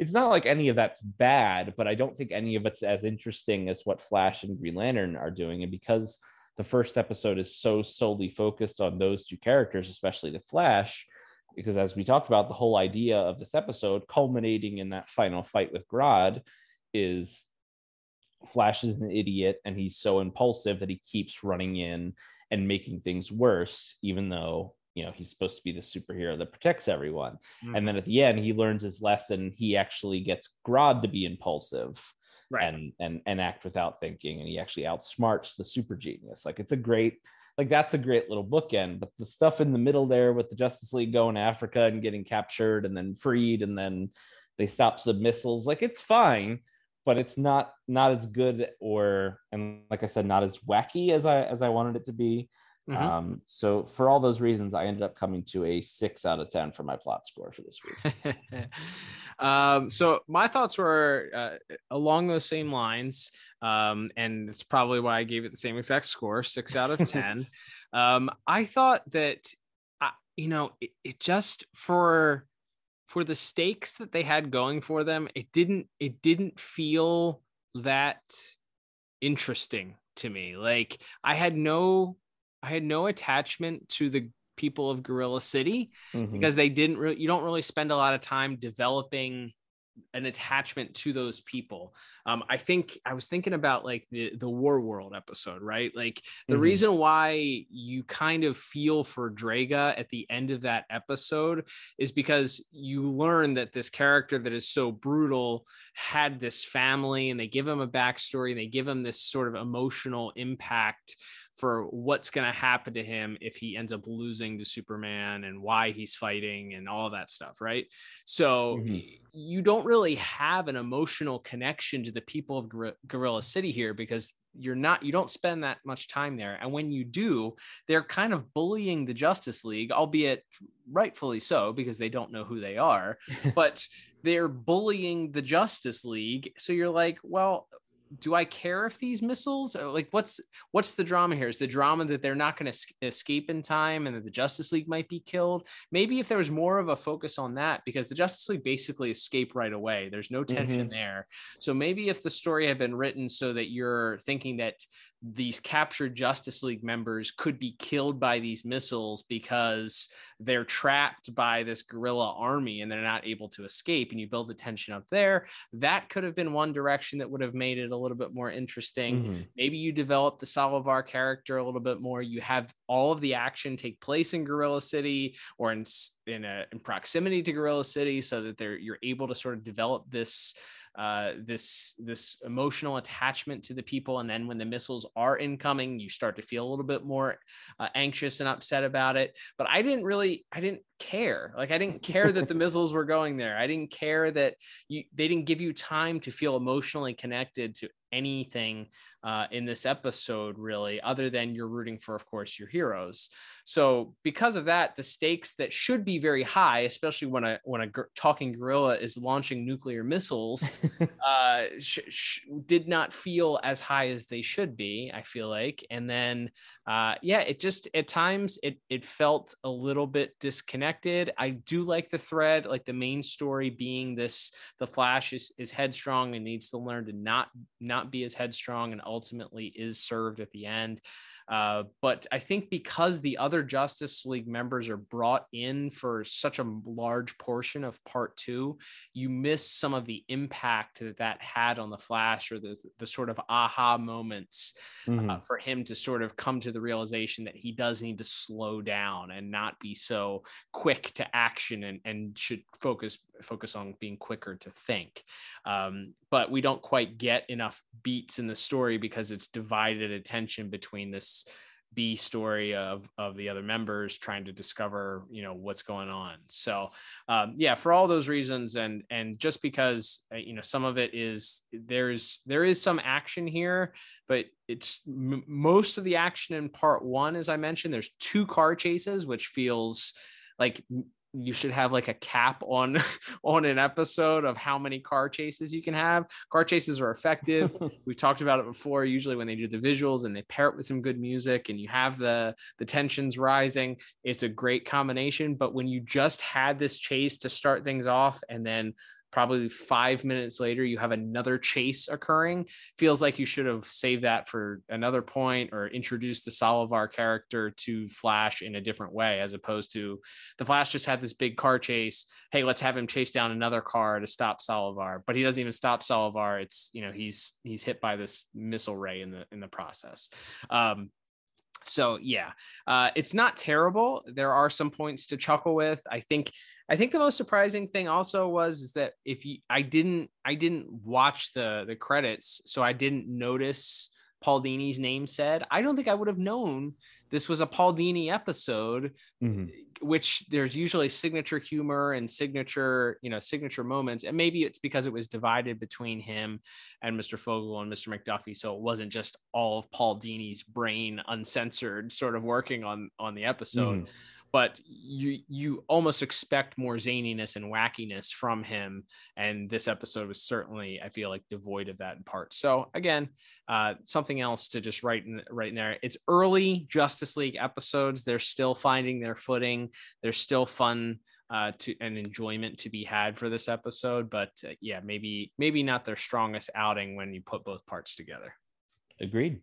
it's not like any of that's bad, but I don't think any of it's as interesting as what Flash and Green Lantern are doing. And because the first episode is so solely focused on those two characters, especially the Flash, because as we talked about, the whole idea of this episode culminating in that final fight with Grodd is Flash is an idiot and he's so impulsive that he keeps running in and making things worse, even though you know he's supposed to be the superhero that protects everyone. Mm-hmm. And then at the end, he learns his lesson. He actually gets Grodd to be impulsive Right. and and and act without thinking, and he actually outsmarts the super genius. Like it's a great like that's a great little bookend. But the stuff in the middle there with the Justice League going to Africa and getting captured and then freed, and then they stop some missiles, like it's fine, but it's not not as good or and like I said, not as wacky as I as I wanted it to be. Mhm. Um, so for all those reasons, I ended up coming to a six out of ten for my plot score for this week. um, so my thoughts were uh, along those same lines, um, and it's probably why I gave it the same exact score, six out of ten. um, I thought that, I, you know, it, it just for for the stakes that they had going for them, it didn't it didn't feel that interesting to me. Like I had no I had no attachment to the people of Gorilla City Mhm. because they didn't really you don't really spend a lot of time developing an attachment to those people um i think i was thinking about like the the war world episode right like the Mhm. reason why you kind of feel for Draaga at the end of that episode is because you learn that this character that is so brutal had this family and they give him a backstory and they give him this sort of emotional impact for what's going to happen to him if he ends up losing to Superman and why he's fighting and all that stuff, right? So Mhm. you don't really have an emotional connection to the people of Gor- Gorilla City here because you're not you don't spend that much time there. And when you do they're kind of bullying the justice league albeit rightfully so because they don't know who they are but they're bullying the justice league. So you're like well do I care if these missiles like what's what's the drama here? Is the drama that they're not going to escape in time and that the Justice League might be killed? Maybe if there was more of a focus on that, because the Justice League basically escape right away. There's no tension Mhm. there. So maybe if the story had been written so that you're thinking that these captured Justice League members could be killed by these missiles because they're trapped by this gorilla army and they're not able to escape, and you build the tension up there, that could have been one direction that would have made it a little bit more interesting. Mhm. Maybe you develop the Solovar character a little bit more. You have all of the action take place in Gorilla City or in in, a, in proximity to Gorilla City, so that they're you're able to sort of develop this uh, this this emotional attachment to the people. And then when the missiles are incoming, you start to feel a little bit more uh, anxious and upset about it. But I didn't really, I didn't care. Like I didn't care that the missiles were going there. I didn't care that you they didn't give you time to feel emotionally connected to anything uh, in this episode, really, other than you're rooting for, of course, your heroes. So because of that, the stakes that should be very high, especially when a when a talking gorilla is launching nuclear missiles, uh, sh- sh- did not feel as high as they should be. I feel like, and then uh, yeah, it just at times it it felt a little bit disconnected connected. I do like the thread, like the main story being this: the Flash is is headstrong and needs to learn to not not be as headstrong, and ultimately is served at the end. Uh, but I think because the other Justice League members are brought in for such a large portion of part two, you miss some of the impact that that had on the Flash or the, the sort of aha moments Mhm. uh, for him to sort of come to the realization that he does need to slow down and not be so quick to action and, and should focus focus on being quicker to think. Um, but we don't quite get enough beats in the story because it's divided attention between this B story of of the other members trying to discover you know what's going on. So um, yeah, for all those reasons and and just because uh, you know some of it is there's there is some action here, but it's m- most of the action in part one, as I mentioned. There's two car chases, which feels like you should have like a cap on on an episode of how many car chases you can have. Car chases are effective. We've talked about it before. Usually when they do the visuals and they pair it with some good music and you have the the tensions rising it's a great combination. But when you just had this chase to start things off and then probably five minutes later you have another chase occurring. Feels like you should have saved that for another point or introduced the Solovar character to Flash in a different way as opposed to the Flash just had this big car chase. Hey let's have him chase down another car to stop Solovar. But he doesn't even stop Solovar. It's you know he's he's hit by this missile ray in the in the process. Um so yeah uh it's not terrible. There are some points to chuckle with. I think i think the most surprising thing also was is that if you i didn't i didn't watch the the credits so i didn't notice paul dini's name said. I don't think i would have known this was a paul dini episode. Mhm. Which there's usually signature humor and signature, you know, signature moments. And maybe it's because it was divided between him and Mr. Fogel and Mr. McDuffie. So it wasn't just all of Paul Dini's brain uncensored sort of working on on the episode. Mhm. But you you almost expect more zaniness and wackiness from him. And this episode was certainly, I feel like, devoid of that in part. So again, uh, something else to just write in right in there. It's early Justice League episodes. They're still finding their footing. There's still fun uh, to and enjoyment to be had for this episode. But uh, yeah, maybe maybe not their strongest outing when you put both parts together. Agreed.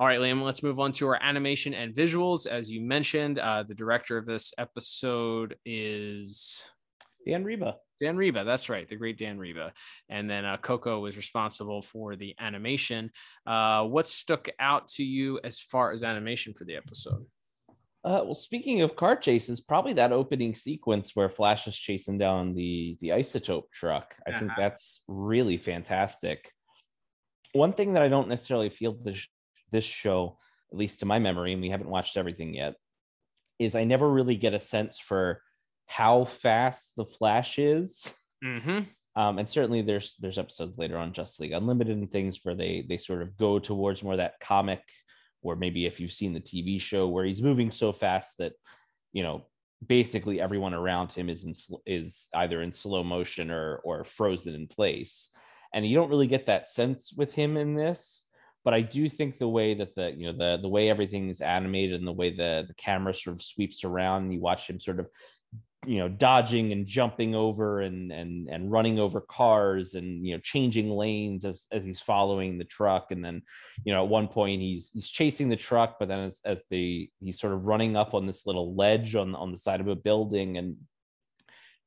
All right, Liam, let's move on to our animation and visuals. As you mentioned, uh, the director of this episode is Dan Riba. Dan Riba, that's right, the great Dan Riba. And then uh, Koko was responsible for the animation. Uh, what stuck out to you as far as animation for the episode? Uh, well, speaking of car chases, probably that opening sequence where Flash is chasing down the the isotope truck. I think Uh-huh. that's really fantastic. One thing that I don't necessarily feel this this show, at least to my memory, and we haven't watched everything yet, is I never really get a sense for how fast the Flash is. Mm-hmm. Um, and certainly there's there's episodes later on Justice League Unlimited and things where they they sort of go towards more that comic, or maybe if you've seen the TV show where he's moving so fast that you know basically everyone around him is in sl- is either in slow motion or or frozen in place, and you don't really get that sense with him in this. But I do think the way that the you know the the way everything is animated and the way the the camera sort of sweeps around, and you watch him sort of you know dodging and jumping over and and and running over cars and you know changing lanes as as he's following the truck. And then you know at one point he's he's chasing the truck but then as as the he's sort of running up on this little ledge on on the side of a building and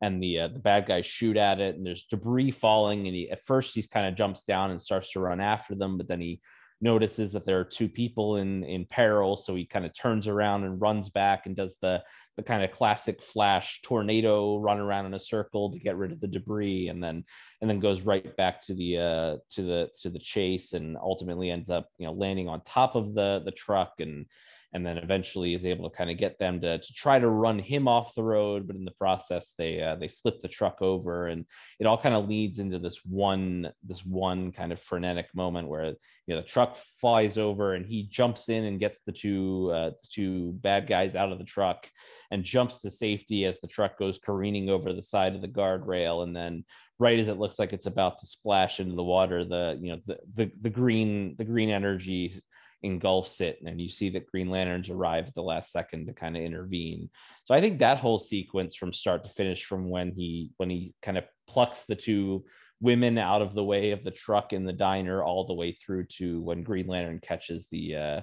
and the uh, the bad guys shoot at it and there's debris falling. And he at first he's kind of jumps down and starts to run after them but then he notices that there are two people in in peril. So he kind of turns around and runs back and does the the kind of classic flash tornado run around in a circle to get rid of the debris and then and then goes right back to the uh to the to the chase and ultimately ends up you know landing on top of the the truck and and then eventually is able to kind of get them to, to try to run him off the road but in the process they uh, they flip the truck over and it all kind of leads into this one this one kind of frenetic moment where you know the truck flies over and he jumps in and gets the two uh, the two bad guys out of the truck and jumps to safety as the truck goes careening over the side of the guardrail. And then right as it looks like it's about to splash into the water the you know the the, the green the green energy engulfs it and you see that green lanterns arrive at the last second to kind of intervene. So i think that whole sequence from start to finish from when he when he kind of plucks the two women out of the way of the truck in the diner all the way through to when green lantern catches the uh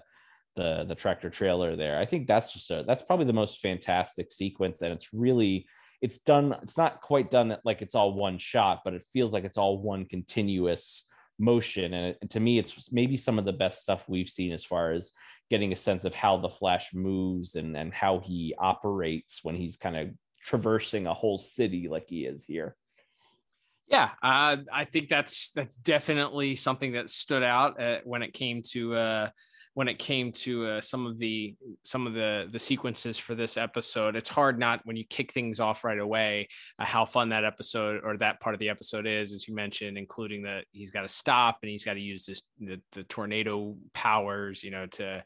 the the tractor trailer there i think that's just a that's probably the most fantastic sequence and it's really it's done it's not quite done like it's all one shot but it feels like it's all one continuous motion. And to me it's maybe some of the best stuff we've seen as far as getting a sense of how the flash moves and and how he operates when he's kind of traversing a whole city like he is here. Yeah uh, i think that's that's definitely something that stood out uh, when it came to uh, when it came to uh, some of the some of the the sequences for this episode. It's hard not when you kick things off right away uh, how fun that episode or that part of the episode is as you mentioned including that he's got to stop and he's got to use this the, the tornado powers you know to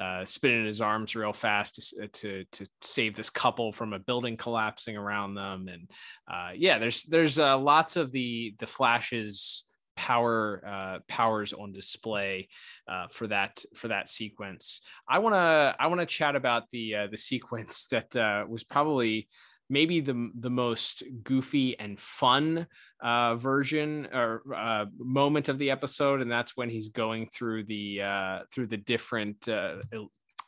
uh, spin in his arms real fast to, to to save this couple from a building collapsing around them. And uh, yeah there's there's uh, lots of the the flashes power uh, powers on display uh, for that for that sequence. I want to I want to chat about the uh, the sequence that uh, was probably maybe the the most goofy and fun uh, version or uh, moment of the episode, and that's when he's going through the uh, through the different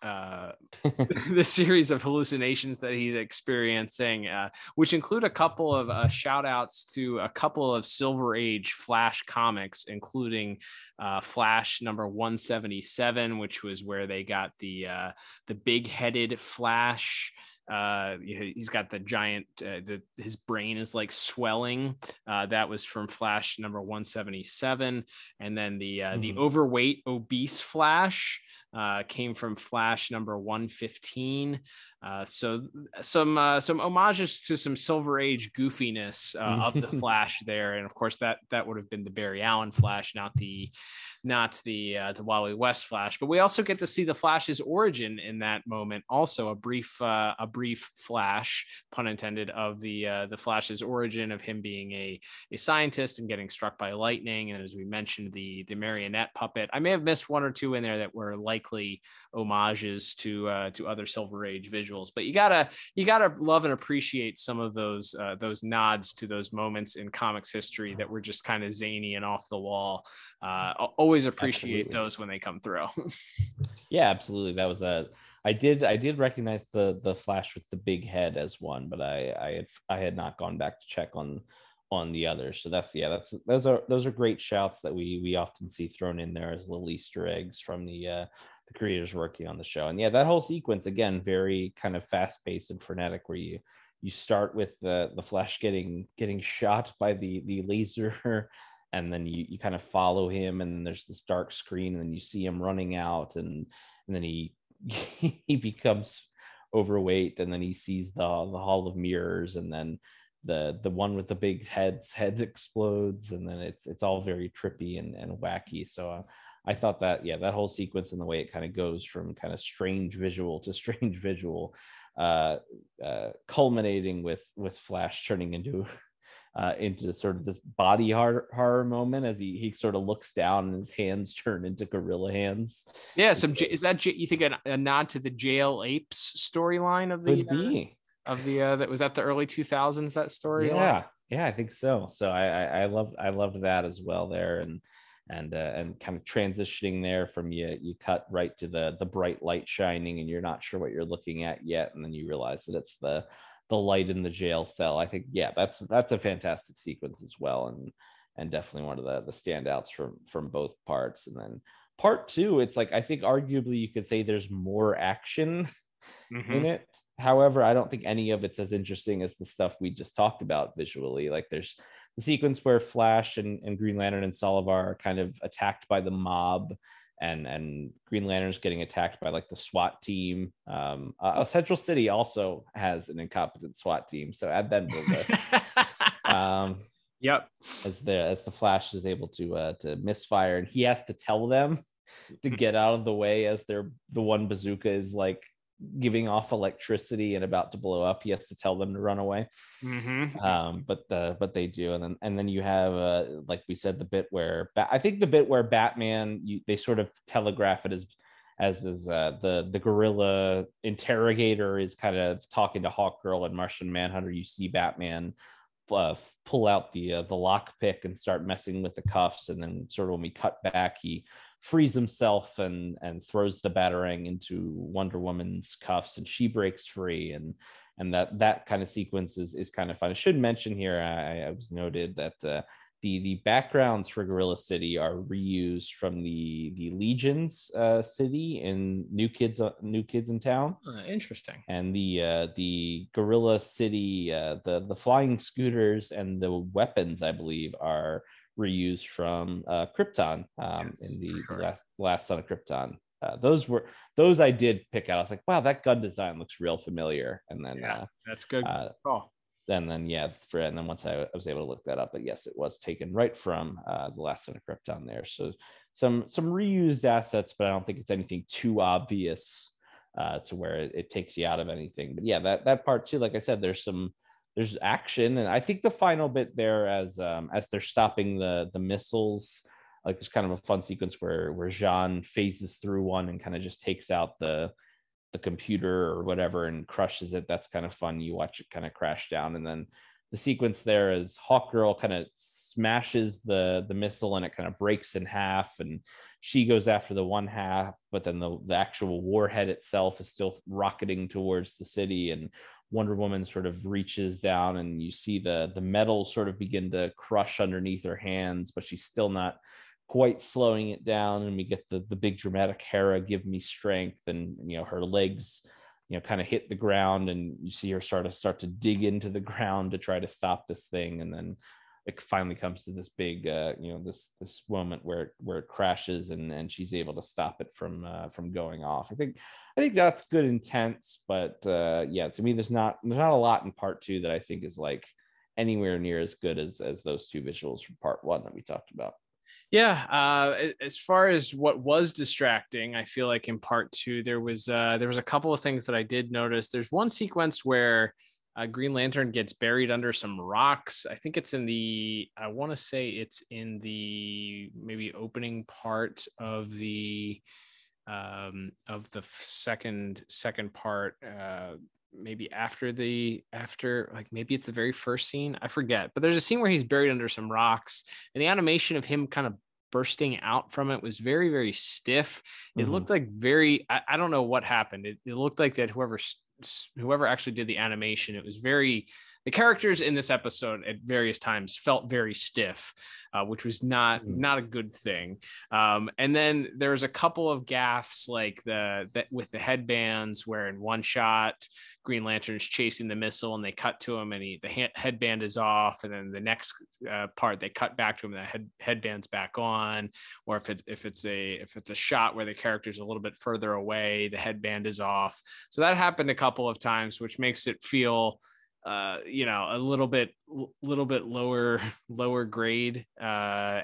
uh, the series of hallucinations that he's experiencing, uh, which include a couple of uh, shout outs to a couple of Silver Age Flash comics, including uh, Flash number 177, which was where they got the uh, the big headed Flash. Uh he's got the giant uh, the his brain is like swelling. Uh that was from flash number 177 and then the uh, mm-hmm. the overweight obese flash uh, came from Flash number 115. Uh, so some uh, some homages to some Silver Age goofiness uh, of the Flash there, and of course that that would have been the Barry Allen Flash, not the not the uh, the Wally West Flash. But we also get to see the Flash's origin in that moment. Also a brief uh, a brief flash, pun intended, of the uh, the Flash's origin of him being a a scientist and getting struck by lightning, and as we mentioned, the the marionette puppet. I may have missed one or two in there that were likely homages to uh, to other Silver Age visuals. But you gotta you gotta love and appreciate some of those uh, those nods to those moments in comics history that were just kind of zany and off the wall. Uh, always appreciate absolutely. those when they come through. yeah, absolutely. That was a I did I did recognize the the Flash with the big head as one, but I I had I had not gone back to check on on the others. So that's yeah, that's those are those are great shouts that we we often see thrown in there as little Easter eggs from the uh the creators working on the show. And yeah, that whole sequence again, very kind of fast paced and frenetic, where you you start with the the Flash getting getting shot by the the laser, and then you you kind of follow him, and there's this dark screen, and then you see him running out, and and then he he becomes overweight, and then he sees the the Hall of Mirrors, and then the the one with the big heads head explodes and then it's it's all very trippy and, and wacky so uh, I thought that yeah, that whole sequence and the way it kind of goes from kind of strange visual to strange visual, uh, uh, culminating with with Flash turning into uh, into sort of this body horror, horror moment as he he sort of looks down and his hands turn into gorilla hands. Yeah, some is that you think a, a nod to the jail apes storyline of the Could uh, of the uh, that was that the early two thousands that story? Yeah, yeah, I think so. So I I, I love I loved that as well there and and uh, and kind of transitioning there from you you cut right to the the bright light shining and you're not sure what you're looking at yet and then you realize that it's the the light in the jail cell i think yeah that's that's a fantastic sequence as well and and definitely one of the the standouts from from both parts and then part two it's like i think arguably you could say there's more action mm-hmm. in it however i don't think any of it's as interesting as the stuff we just talked about visually like there's the sequence where Flash and, and Green Lantern and Solovar are kind of attacked by the mob and and Green Lantern's getting attacked by like the SWAT team. Um, uh, Central City also has an incompetent SWAT team, so add them to the. um, yep. As the as the Flash is able to uh, to misfire, and he has to tell them to get out of the way as their the one bazooka is like giving off electricity and about to blow up he has to tell them to run away mm-hmm. um, but the but they do and then and then you have uh, like we said the bit where i think the bit where batman you, they sort of telegraph it as as is uh, the the gorilla interrogator is kind of talking to Hawkgirl and Martian Manhunter. You see Batman uh, pull out the uh, the lockpick and start messing with the cuffs, and then sort of when we cut back, he frees himself and and throws the Batarang into Wonder Woman's cuffs, and she breaks free, and and that that kind of sequence is is kind of fun. I should mention here, I, I was noted that. Uh, the the backgrounds for Gorilla City are reused from the the Legion's uh, city in New Kids uh, New Kids in Town. Uh, interesting. And the uh, the Gorilla City uh, the the flying scooters and the weapons I believe are reused from uh, Krypton um, yes, in the, sure. last last Son of Krypton. Uh, those were those I did pick out. I was like, wow, that gun design looks real familiar. And then yeah, uh, that's good. Uh, oh and then yeah, for and then once I, was able to look that up, but yes, it was taken right from uh, the last Son of Krypton there. So some some reused assets, but I don't think it's anything too obvious uh, to where it, it, takes you out of anything. But yeah, that that part too, like I said, there's some there's action, and I think the final bit there as um, as they're stopping the the missiles. Like there's kind of a fun sequence where where J'onn phases through one and kind of just takes out the the computer or whatever and crushes it. That's kind of fun. You watch it kind of crash down, and then the sequence there is Hawkgirl kind of smashes the the missile and it kind of breaks in half, and she goes after the one half, but then the, the actual warhead itself is still rocketing towards the city and Wonder Woman sort of reaches down and you see the the metal sort of begin to crush underneath her hands, but she's still not quite slowing it down. And we get the the big dramatic Hera give me strength. And you know her legs you know kind of hit the ground and you see her start to start to dig into the ground to try to stop this thing. And then it finally comes to this big uh, you know this this moment where it, where it crashes and and she's able to stop it from uh, from going off. I think i think that's good intense but uh yeah to me there's not there's not a lot in part two that i think is like anywhere near as good as as those two visuals from part one that we talked about. Yeah uh, as far as what was distracting i feel like in part two there was uh, there was a couple of things that i did notice. There's one sequence where uh, green lantern gets buried under some rocks. I think it's in the i want to say it's in the maybe opening part of the um of the second second part uh maybe after the after like maybe it's the very first scene i forget. But there's a scene where he's buried under some rocks and the animation of him kind of bursting out from it was very very stiff. It mm-hmm. looked like very I, I, don't know what happened. It, it looked like that whoever whoever actually did the animation it was very the characters in this episode at various times felt very stiff, uh, which was not mm. not a good thing. Um, and then there's a couple of gaffs like the that with the headbands, where in one shot Green Lantern's chasing the missile and they cut to him and he the ha- headband is off, and then the next uh, part they cut back to him and the head, headband's back on. Or if it's if it's a if it's a shot where the character's a little bit further away, the headband is off. So that happened a couple of times, which makes it feel uh, you know, a little bit, little bit lower, lower grade uh,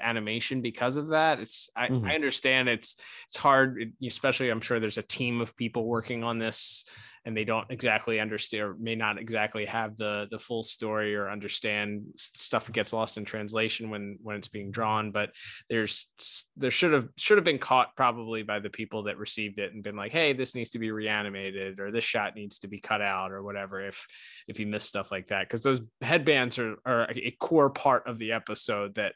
animation because of that. It's I, mm-hmm. I understand it's it's hard, especially I'm sure there's a team of people working on this and they don't exactly understand or may not exactly have the the full story or understand stuff gets lost in translation when when it's being drawn but there's there should have should have been caught probably by the people that received it and been like hey this needs to be reanimated or this shot needs to be cut out or whatever if if you miss stuff like that because those headbands are, are a core part of the episode that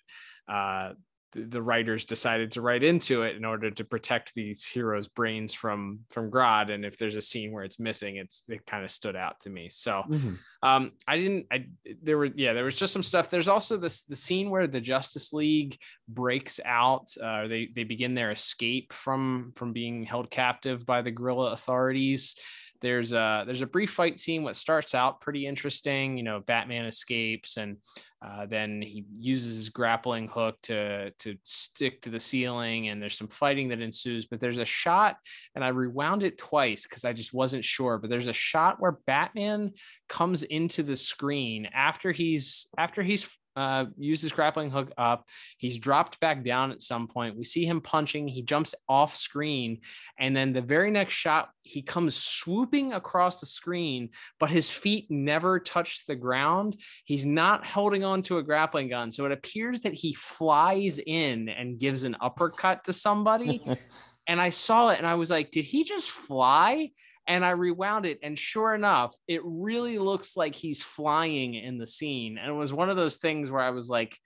uh the writers decided to write into it in order to protect these heroes' brains from from Grodd. And if there's a scene where it's missing, it's it kind of stood out to me. So mm-hmm. um, I didn't. I there were yeah there was just some stuff. There's also this the scene where the Justice League breaks out. Uh, they they begin their escape from from being held captive by the gorilla authorities there's a there's a brief fight scene what starts out pretty interesting you know batman escapes and uh, then he uses his grappling hook to to stick to the ceiling, and there's some fighting that ensues. But there's a shot, and I rewound it twice because I just wasn't sure. But there's a shot where Batman comes into the screen after he's after he's uh, used his grappling hook up. He's dropped back down at some point. We see him punching. He jumps off screen. And then the very next shot, he comes swooping across the screen, but his feet never touch the ground. He's not holding on to a grappling gun. So it appears that he flies in and gives an uppercut to somebody. and I saw it and I was like, did he just fly? And I rewound it, and sure enough, it really looks like he's flying in the scene. And it was one of those things where I was like,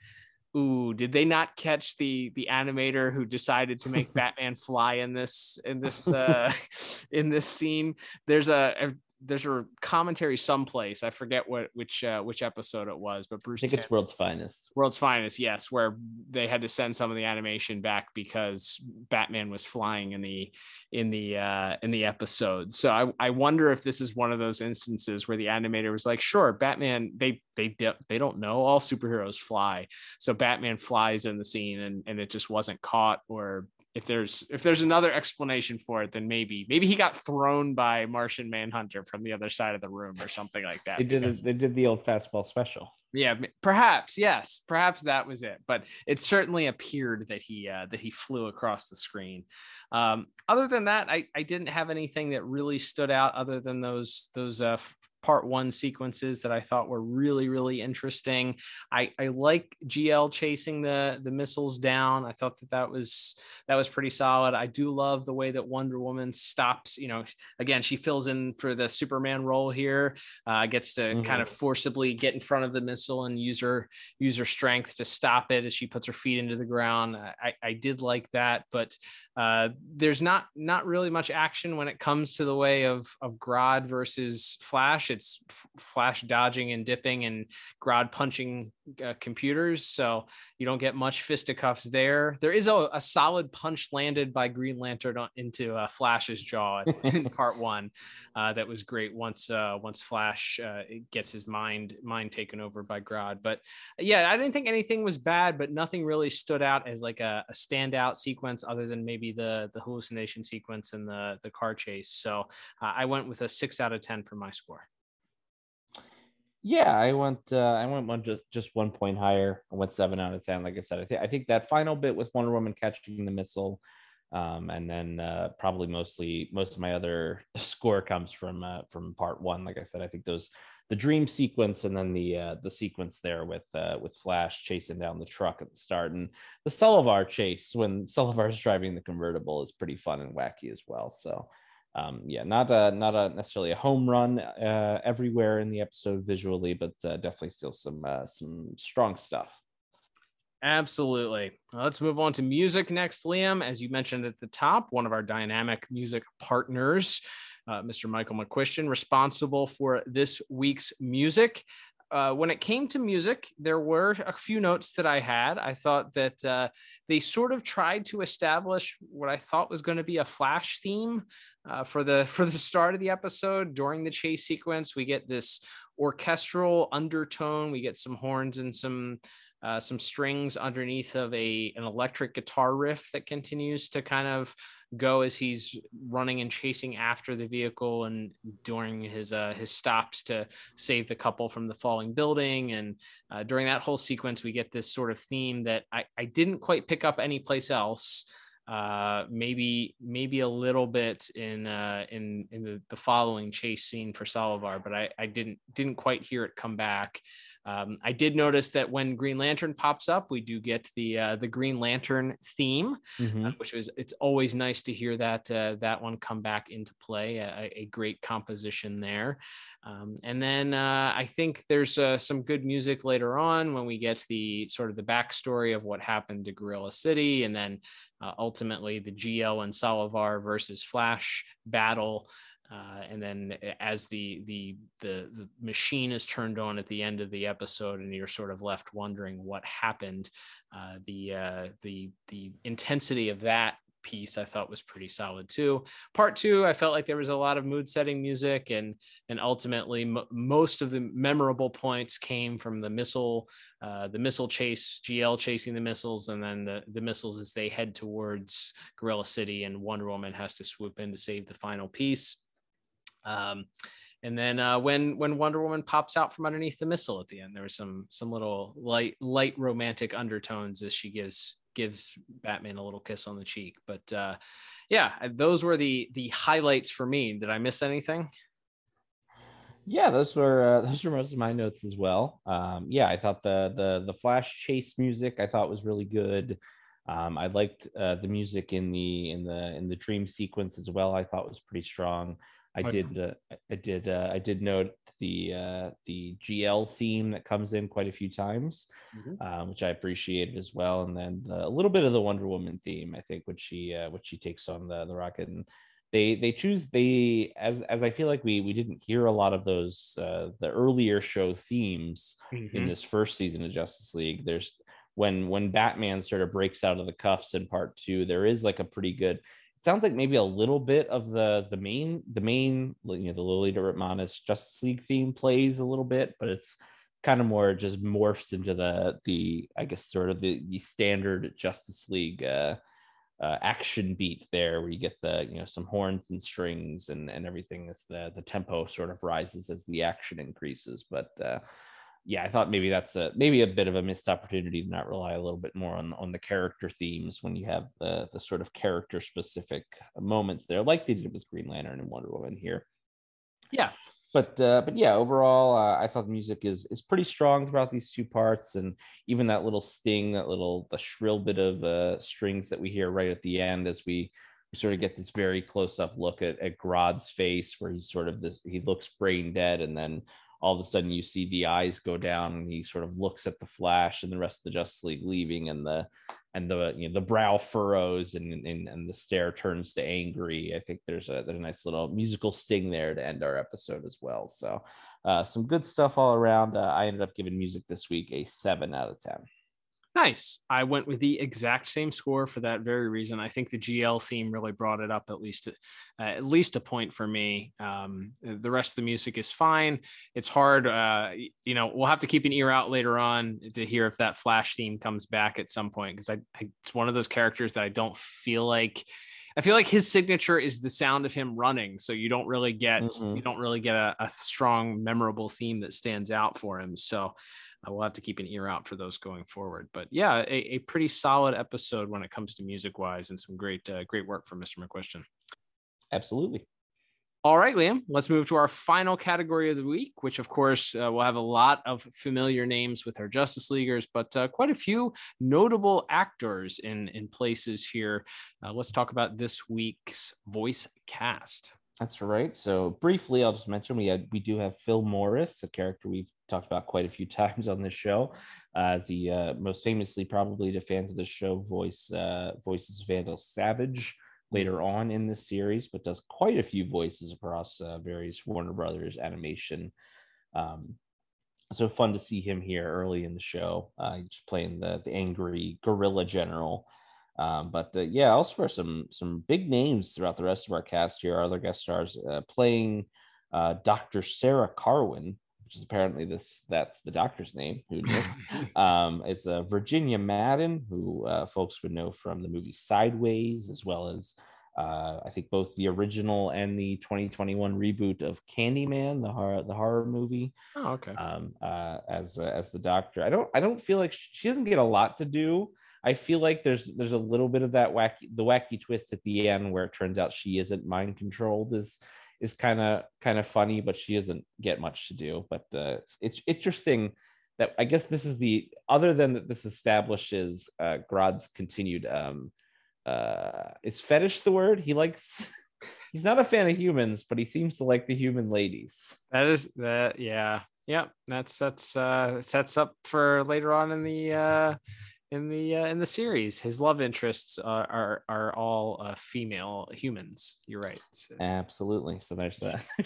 ooh, did they not catch the the animator who decided to make Batman fly in this in this uh in this scene? There's a, a there's a commentary someplace. I forget what which uh, which episode it was, but Bruce. I think it's World's Finest. World's Finest, yes, where they had to send some of the animation back because Batman was flying in the in the uh, in the episode. So I, I wonder if this is one of those instances where the animator was like, "Sure, Batman. They they they don't know all superheroes fly, so Batman flies in the scene, and and it just wasn't caught, or if there's if there's another explanation for it, then maybe maybe he got thrown by Martian Manhunter from the other side of the room or something like that. They did because- they did the old fastball special. yeah, perhaps yes, perhaps that was it. But it certainly appeared that he uh, that he flew across the screen. Um, other than that, I, I didn't have anything that really stood out other than those those uh, part one sequences that I thought were really really interesting. I I like GL chasing the the missiles down. I thought that that was that was pretty solid. I do love the way that Wonder Woman stops. You know, again she fills in for the Superman role here. Uh, gets to Mhm. kind of forcibly get in front of the missile and use her use her strength to stop it as she puts her feet into the ground. I, I did like that, but uh, there's not not really much action when it comes to the way of of Grodd versus Flash. It's Flash dodging and dipping and Grodd punching uh, computers, so you don't get much fisticuffs there. There is a, a solid punch landed by Green Lantern on, into uh, Flash's jaw in part one. Uh, that was great once uh, once Flash uh, gets his mind mind taken over by Grodd. But yeah, I didn't think anything was bad, but nothing really stood out as like a, a standout sequence other than maybe the the hallucination sequence and the the car chase. So uh, I went with a six out of ten for my score. Yeah, I went. Uh, I went one just just one point higher. I went seven out of ten. Like I said, I think I think that final bit with Wonder Woman catching the missile, um, and then uh, probably mostly most of my other score comes from uh, from part one. Like I said, I think those the dream sequence and then the uh, the sequence there with uh, with Flash chasing down the truck at the start, and the Solovar chase when Solovar's driving the convertible is pretty fun and wacky as well. So um, yeah, not a not a necessarily a home run uh, everywhere in the episode visually, but uh, definitely still some uh, some strong stuff. Absolutely. Let's move on to music next, Liam. As you mentioned at the top, one of our dynamic music partners, uh, Mr. Michael McCuistion, responsible for this week's music. Uh, when it came to music, there were a few notes that I had. I thought that uh, they sort of tried to establish what I thought was going to be a flash theme uh, for the for the start of the episode. During the chase sequence, we get this orchestral undertone. We get some horns and some uh, some strings underneath of a an electric guitar riff that continues to kind of go as he's running and chasing after the vehicle and during his uh, his stops to save the couple from the falling building and uh, during that whole sequence we get this sort of theme that I, I didn't quite pick up anyplace else uh maybe maybe a little bit in uh in in the, the following chase scene for Solovar but I I didn't didn't quite hear it come back um, I did notice that when Green Lantern pops up, we do get the uh, the Green Lantern theme, Mhm. uh, which was it's always nice to hear that uh, that one come back into play. A, a great composition there, um, and then uh, I think there's uh, some good music later on when we get the sort of the backstory of what happened to Gorilla City, and then uh, ultimately the GL and Solovar versus Flash battle. Uh, and then as the, the the the machine is turned on at the end of the episode, and you're sort of left wondering what happened, uh, the uh, the the intensity of that piece I thought was pretty solid too. Part two, I felt like there was a lot of mood setting music, and and ultimately m- most of the memorable points came from the missile uh, the missile chase, GL chasing the missiles, and then the the missiles as they head towards Gorilla City, and Wonder Woman has to swoop in to save the final piece. Um, and then uh, when when Wonder Woman pops out from underneath the missile at the end, there was some some little light light romantic undertones as she gives gives Batman a little kiss on the cheek. But uh, yeah, those were the the highlights for me. Did I miss anything? Yeah, those were uh, those were most of my notes as well. Um, yeah, I thought the the the Flash chase music I thought was really good. Um, I liked uh, the music in the in the in the dream sequence as well. I thought was pretty strong. I did uh, I did uh, I did note the uh, the GL theme that comes in quite a few times, Mhm. um, which I appreciated as well. And then the, a little bit of the Wonder Woman theme, I think, which she uh, which she takes on the the rocket. And they they choose they as as I feel like we we didn't hear a lot of those uh, the earlier show themes in Mhm. this first season of Justice League. There's when when Batman sort of breaks out of the cuffs in part two, there is like a pretty good. Sounds like maybe a little bit of the the main the main you know the Lily Ritmanis Justice League theme plays a little bit, but it's kind of more just morphs into the the I guess sort of the, the standard Justice League uh, uh, action beat there, where you get the you know some horns and strings and and everything as the the tempo sort of rises as the action increases. But uh, yeah, I thought maybe that's a maybe a bit of a missed opportunity to not rely a little bit more on on the character themes when you have the the sort of character specific moments there, like they did with Green Lantern and Wonder Woman here. Yeah, But uh, but yeah, overall, uh, I thought the music is is pretty strong throughout these two parts, and even that little sting, that little the shrill bit of uh, strings that we hear right at the end as we we sort of get this very close up look at, at Grodd's face, where he's sort of this he looks brain dead, and then all of a sudden you see the eyes go down, and he sort of looks at the Flash and the rest of the Justice League leaving, and the and the you know the brow furrows and and, and the stare turns to angry. I think there's a there's a nice little musical sting there to end our episode as well. So uh, some good stuff all around. Uh, I ended up giving music this week a seven out of ten. Nice. I went with the exact same score for that very reason. I think the GL theme really brought it up at least uh, at least a point for me. Um, the rest of the music is fine. It's hard. Uh, you know, we'll have to keep an ear out later on to hear if that Flash theme comes back at some point because I, I it's one of those characters that I don't feel like. I feel like his signature is the sound of him running, so you don't really get Mhm. you don't really get a, a strong, memorable theme that stands out for him. So I will have to keep an ear out for those going forward. But yeah, a, a pretty solid episode when it comes to music wise, and some great uh, great work from Mr. McCuistion. Absolutely. All right, Liam, let's move to our final category of the week, which, of course, uh, will have a lot of familiar names with our Justice Leaguers, but uh, quite a few notable actors in, in places here. Uh, let's talk about this week's voice cast. That's right. So briefly, I'll just mention we had we do have Phil Morris, a character we've talked about quite a few times on this show, uh, as he uh, most famously, probably to fans of the show, voice uh, voices Vandal Savage later on in this series, but does quite a few voices across uh, various Warner Brothers animation. Um, so fun to see him here early in the show, uh, just playing the the angry gorilla general. Um, but uh, yeah, elsewhere some some big names throughout the rest of our cast here. Our other guest stars uh, playing uh, Dr. Sarah Corwin, which is apparently this that's the doctor's name. Who knew? um, it's uh, Virginia Madsen, who uh, folks would know from the movie Sideways, as well as uh, I think both the original and the 2021 reboot of Candyman, the horror the horror movie Oh, okay. um, uh, as uh, as the doctor. I don't I don't feel like she doesn't get a lot to do. I feel like there's there's a little bit of that wacky the wacky twist at the end where it turns out she isn't mind controlled is is kind of kind of funny, but she doesn't get much to do. But uh, it's interesting that I guess this is the other than that this establishes uh, continued um, uh, is fetish the word he likes. He's not a fan of humans, but he seems to like the human ladies. That is that. Yeah. Yep. That's that's uh sets up for later on in the uh in the uh, in the series. His love interests are are, are all uh, female humans. You're right. So- Absolutely. So there's that. A,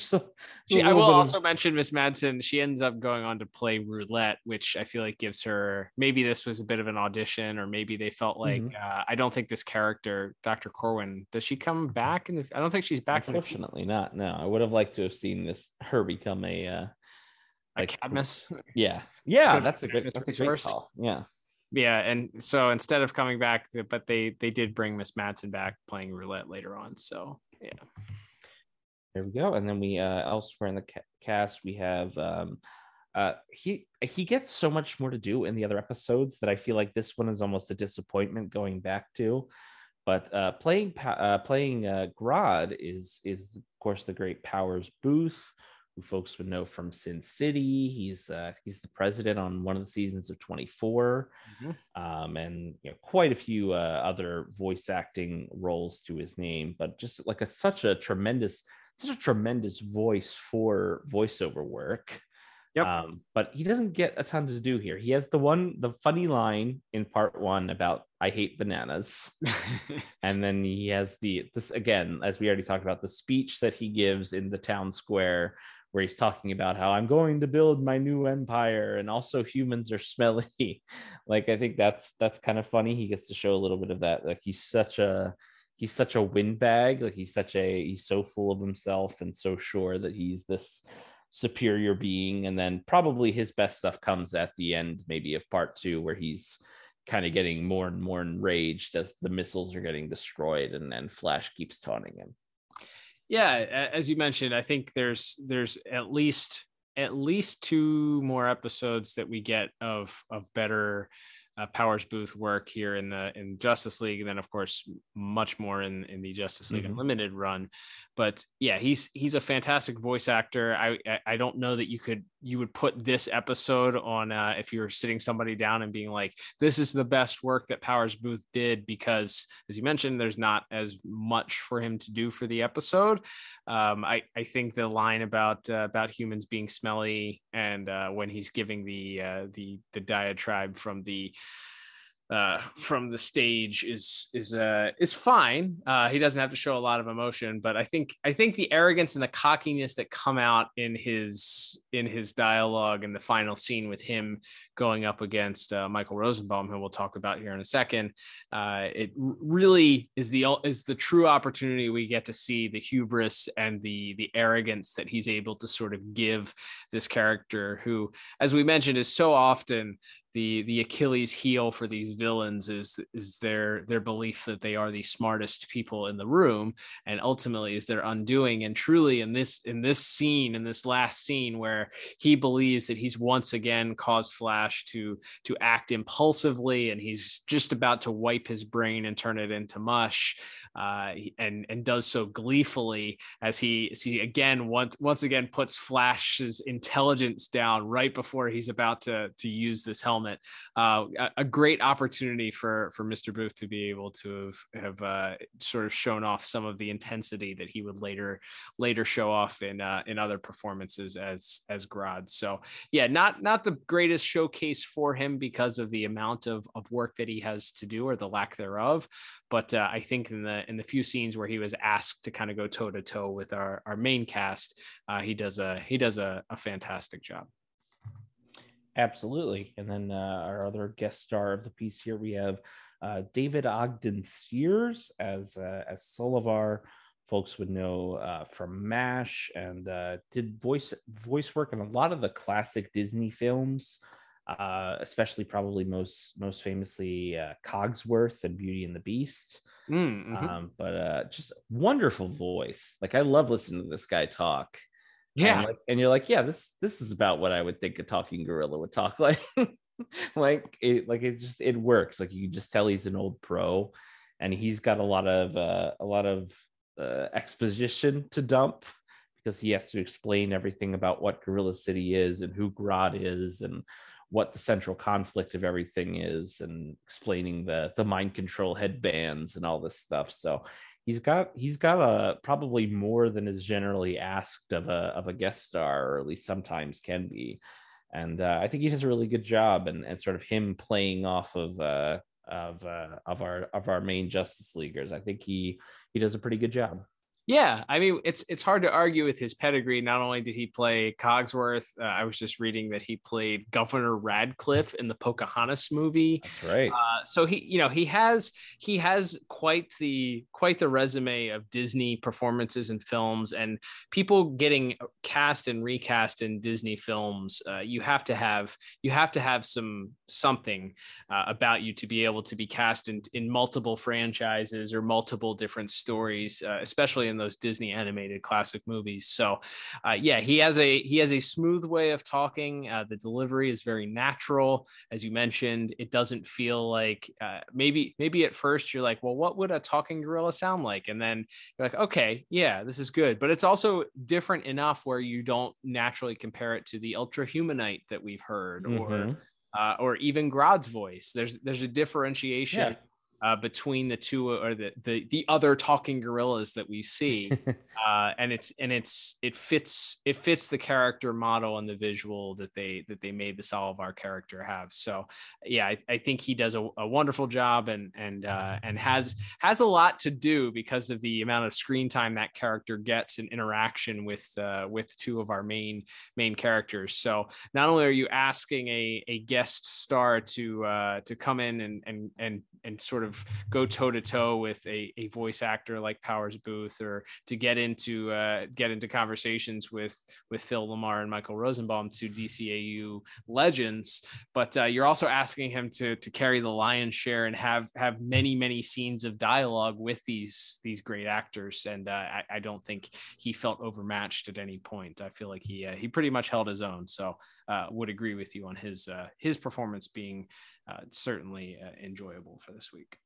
She, I will bit of- also mention Miss Madsen. She ends up going on to play roulette, which I feel like gives her maybe this was a bit of an audition, or maybe they felt like Mhm. uh, I don't think this character, Dr. Corwin, does she come back? In the, I don't think she's back. in the- Unfortunately, not. No, I would have liked to have seen this her become a uh, a Cadmus. Yeah, yeah, that's a good. That's a great first. call. Yeah, Yeah, and so instead of coming back, but they they did bring Miss Madsen back playing roulette later on. So yeah, there we go. And then we uh, elsewhere in the ca- cast we have um, uh, he he gets so much more to do in the other episodes that I feel like this one is almost a disappointment going back to. But uh, playing uh, playing uh, Grodd is is of course the great Powers Boothe, who folks would know from Sin City. He's uh, he's the president on one of the seasons of 24, Mhm. um, and you know, quite a few uh, other voice acting roles to his name. But just like a such a tremendous, such a tremendous voice for voiceover work. Yep. Um, but he doesn't get a ton to do here. He has the one, the funny line in part one about "I hate bananas." and then he has the this again as we already talked about the speech that he gives in the town square where he's talking about how i'm going to build my new empire and also humans are smelly. Like i think that's that's kind of funny. He gets to show a little bit of that. Like he's such a he's such a windbag. Like he's such a he's so full of himself and so sure that he's this superior being. And then probably his best stuff comes at the end maybe of part two where he's kind of getting more and more enraged as the missiles are getting destroyed and then flash keeps taunting him yeah as you mentioned i think there's there's at least at least two more episodes that we get of of better uh, powers boothe work here in the in justice league and then of course much more in in the justice league Mhm. unlimited run. But yeah he's he's a fantastic voice actor. I, I don't know that you could you would put this episode on uh if you're sitting somebody down and being like this is the best work that powers boothe did because as you mentioned there's not as much for him to do for the episode. Um i i think the line about uh, about humans being smelly and uh when he's giving the uh the the diatribe from the uh from the stage is is uh is fine. Uh he doesn't have to show a lot of emotion but i think i think the arrogance and the cockiness that come out in his in his dialogue and the final scene with him going up against uh, michael rosenbaum who we'll talk about here in a second uh it really is the is the true opportunity we get to see the hubris and the the arrogance that he's able to sort of give this character who as we mentioned is so often the the Achilles heel for these villains is is their their belief that they are the smartest people in the room and ultimately is their undoing and truly in this in this scene in this last scene where he believes that he's once again caused flash to to act impulsively and he's just about to wipe his brain and turn it into mush uh, and and does so gleefully as he as he again once once again puts Flash's intelligence down right before he's about to to use this helmet. Uh, a, a great opportunity for for Mr. Boothe to be able to have have uh, sort of shown off some of the intensity that he would later later show off in uh, in other performances as as Grodd. So yeah, not not the greatest showcase for him because of the amount of of work that he has to do or the lack thereof. But uh, I think in the in the few scenes where he was asked to kind of go toe to toe with our our main cast, uh, he does a he does a, a fantastic job. Absolutely. And then uh, our other guest star of the piece here, we have uh, David Ogden Stiers as uh, as Solovar. Folks would know uh, from MASH and uh, did voice voice work in a lot of the classic Disney films, uh, especially probably most most famously uh, Cogsworth and Beauty and the Beast. Mm, mhm. Um, but uh, just wonderful voice. Like I love listening to this guy talk. Yeah. and, like, and you're like, yeah, this this is about what I would think a talking gorilla would talk like. like it, like it just it works. Like you can just tell he's an old pro, and he's got a lot of uh, a lot of uh, exposition to dump because he has to explain everything about what Gorilla City is and who Grodd is and what the central conflict of everything is and explaining the the mind control headbands and all this stuff. So he's got he's got a probably more than is generally asked of a of a guest star, or at least sometimes can be. And uh, I think he does a really good job, and, and sort of him playing off of uh, of uh, of our of our main Justice Leaguers. I think he he does a pretty good job. Yeah, I mean it's it's hard to argue with his pedigree. Not only did he play Cogsworth, uh, I was just reading that he played Governor Radcliffe in the Pocahontas movie. That's right. Uh, so he, you know, he has he has quite the quite the resume of Disney performances and films, and people getting cast and recast in Disney films. Uh, you have to have you have to have some something uh, about you to be able to be cast in, in multiple franchises or multiple different stories, uh, especially in those Disney animated classic movies. So, uh, yeah, he has a he has a smooth way of talking. Uh, the delivery is very natural, as you mentioned. It doesn't feel like uh, maybe maybe at first you're like, well, what would a talking gorilla sound like? And then you're like, okay, yeah, this is good. But it's also different enough where you don't naturally compare it to the ultra humanite that we've heard Mhm. or uh, or even Grodd's voice. There's there's a differentiation Yeah. Uh, between the two or the, the the other talking gorillas that we see, uh, and it's and it's it fits it fits the character model and the visual that they that they made the Solovar character have. So yeah, I, I think he does a, a wonderful job and and uh, and has has a lot to do because of the amount of screen time that character gets in interaction with uh, with two of our main main characters. So not only are you asking a, a guest star to uh, to come in and and and and sort of go toe to toe with a, a voice actor like Powers Boothe, or to get into uh, get into conversations with with Phil LaMarr and Michael Rosenbaum, two DCAU legends, but uh, you're also asking him to to carry the lion's share and have have many many scenes of dialogue with these these great actors, and uh, I, I don't think he felt overmatched at any point. I feel like he uh, he pretty much held his own. So uh, would agree with you on his uh, his performance being certainly enjoyable for this week.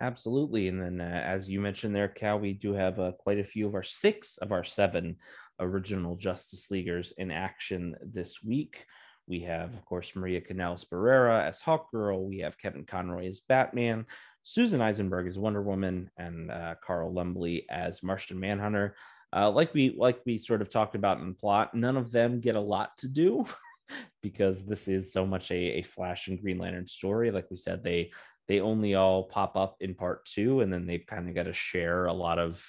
Absolutely. And then, uh, as you mentioned there, Cal, we do have uh, quite a few of our six of our seven original Justice Leaguers in action this week. We have, of course, Maria Canals-Barrera as Hawkgirl. We have Kevin Conroy as Batman, Susan Eisenberg as Wonder Woman, and uh, Carl Lumbly as Martian Manhunter. Uh, like we like we sort of talked about in plot, none of them get a lot to do because this is so much a, a Flash and Green Lantern story. Like we said, they they only all pop up in part two, and then they've kind of got to share a lot of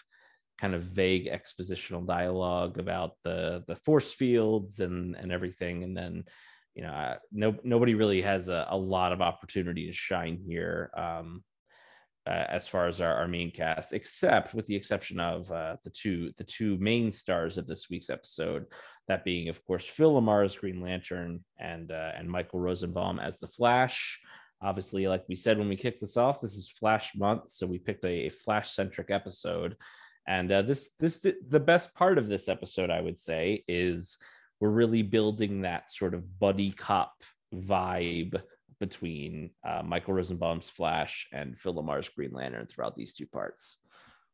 kind of vague expositional dialogue about the the force fields and and everything, and then you know uh, no nobody really has a, a lot of opportunity to shine here. Um, uh, as far as our, our main cast, except with the exception of uh, the two the two main stars of this week's episode, that being of course Phil LaMarr as Green Lantern and uh, and Michael Rosenbaum as the Flash. Obviously, like we said when we kicked this off, this is Flash month, so we picked a, a Flash centric episode. And uh, this this the best part of this episode, I would say, is we're really building that sort of buddy cop vibe between uh, Michael Rosenbaum's Flash and Phil LaMarr's Green Lantern throughout these two parts.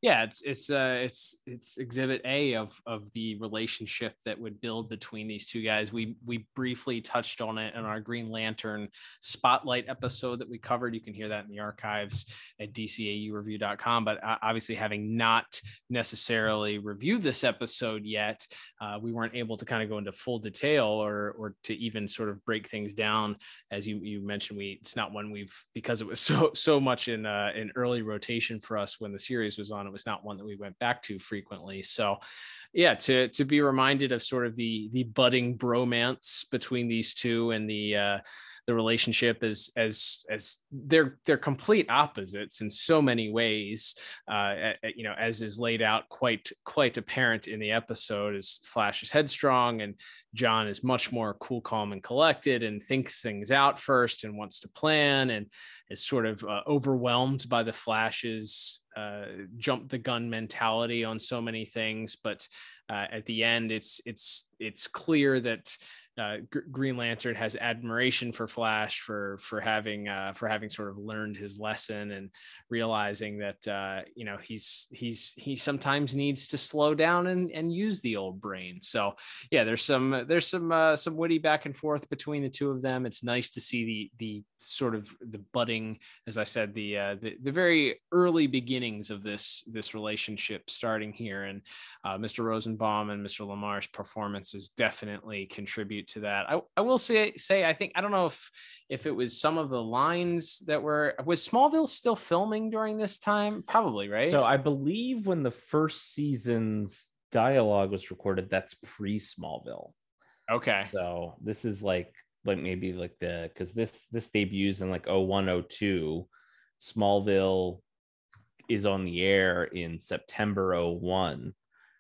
Yeah it's it's uh it's it's exhibit a of of the relationship that would build between these two guys. We we briefly touched on it in our green lantern spotlight episode that we covered. You can hear that in the archives at dcaureview.com but uh, obviously having not necessarily reviewed this episode yet uh, we weren't able to kind of go into full detail or or to even sort of break things down. As you you mentioned we it's not one we've because it was so so much in uh in early rotation for us when the series was on it was not one that we went back to frequently. So yeah to to be reminded of sort of the the budding bromance between these two and the uh the relationship as as as they're they're complete opposites in so many ways. Uh you know as is laid out quite quite apparent in the episode as flash is headstrong and john is much more cool calm and collected and thinks things out first and wants to plan and is sort of uh, overwhelmed by the flash's uh, jump the gun mentality on so many things but uh, at the end it's it's it's clear that uh, Gr- Green Lantern has admiration for Flash for for having uh, for having sort of learned his lesson and realizing that uh, you know he's he's he sometimes needs to slow down and, and use the old brain. So yeah, there's some there's some uh, some witty back and forth between the two of them. It's nice to see the the sort of the budding, as I said, the uh, the, the very early beginnings of this this relationship starting here, and uh, Mr. Rosenbaum and Mr. LaMarr's performances definitely contribute to that. I, I will say say I think I don't know if if it was some of the lines that were was Smallville still filming during this time? Probably, right? So I believe when the first season's dialogue was recorded, that's pre Smallville. Okay. So this is like like maybe like the because this this debuts in like 0102. Smallville is on the air in September 01.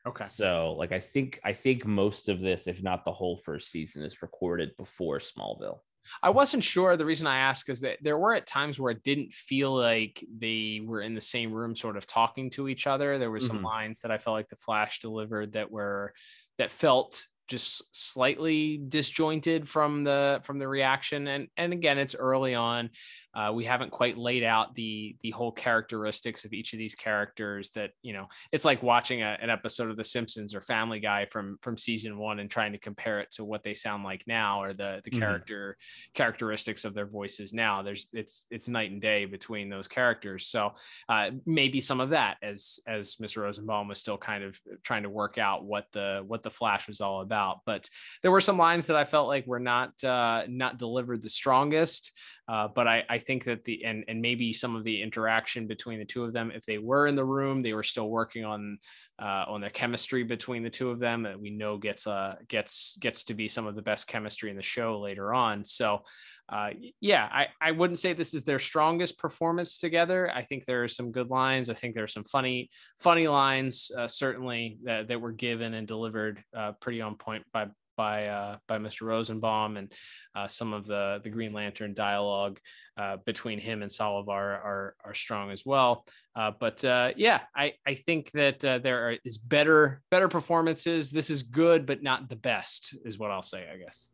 Okay. So like I think I think most of this, if not the whole first season, is recorded before Smallville. I wasn't sure. The reason I ask is that there were at times where it didn't feel like they were in the same room, sort of talking to each other. There were some Mhm. lines that I felt like the Flash delivered that were that felt just slightly disjointed from the from the reaction. And and again it's early on. Uh, we haven't quite laid out the the whole characteristics of each of these characters that you know it's like watching a, an episode of the simpsons or family guy from from season one and trying to compare it to what they sound like now or the the Mhm. character characteristics of their voices now. There's it's it's night and day between those characters. So uh, maybe some of that as as mr rosenbaum was still kind of trying to work out what the what the flash was all about but there were some lines that i felt like were not uh not delivered the strongest uh, but I, I think that the and and maybe some of the interaction between the two of them, if they were in the room, they were still working on uh, on their chemistry between the two of them that we know gets uh gets gets to be some of the best chemistry in the show later on. So uh, yeah, I, I wouldn't say this is their strongest performance together. I think there are some good lines. I think there are some funny funny lines uh, certainly that, that were given and delivered uh, pretty on point by by uh, by Mr. Rosenbaum and uh, some of the the Green Lantern dialogue uh, between him and Solovar are are strong as well. Uh, but uh, yeah, I I think that uh, there are, is better better performances. This is good, but not the best, is what I'll say. I guess.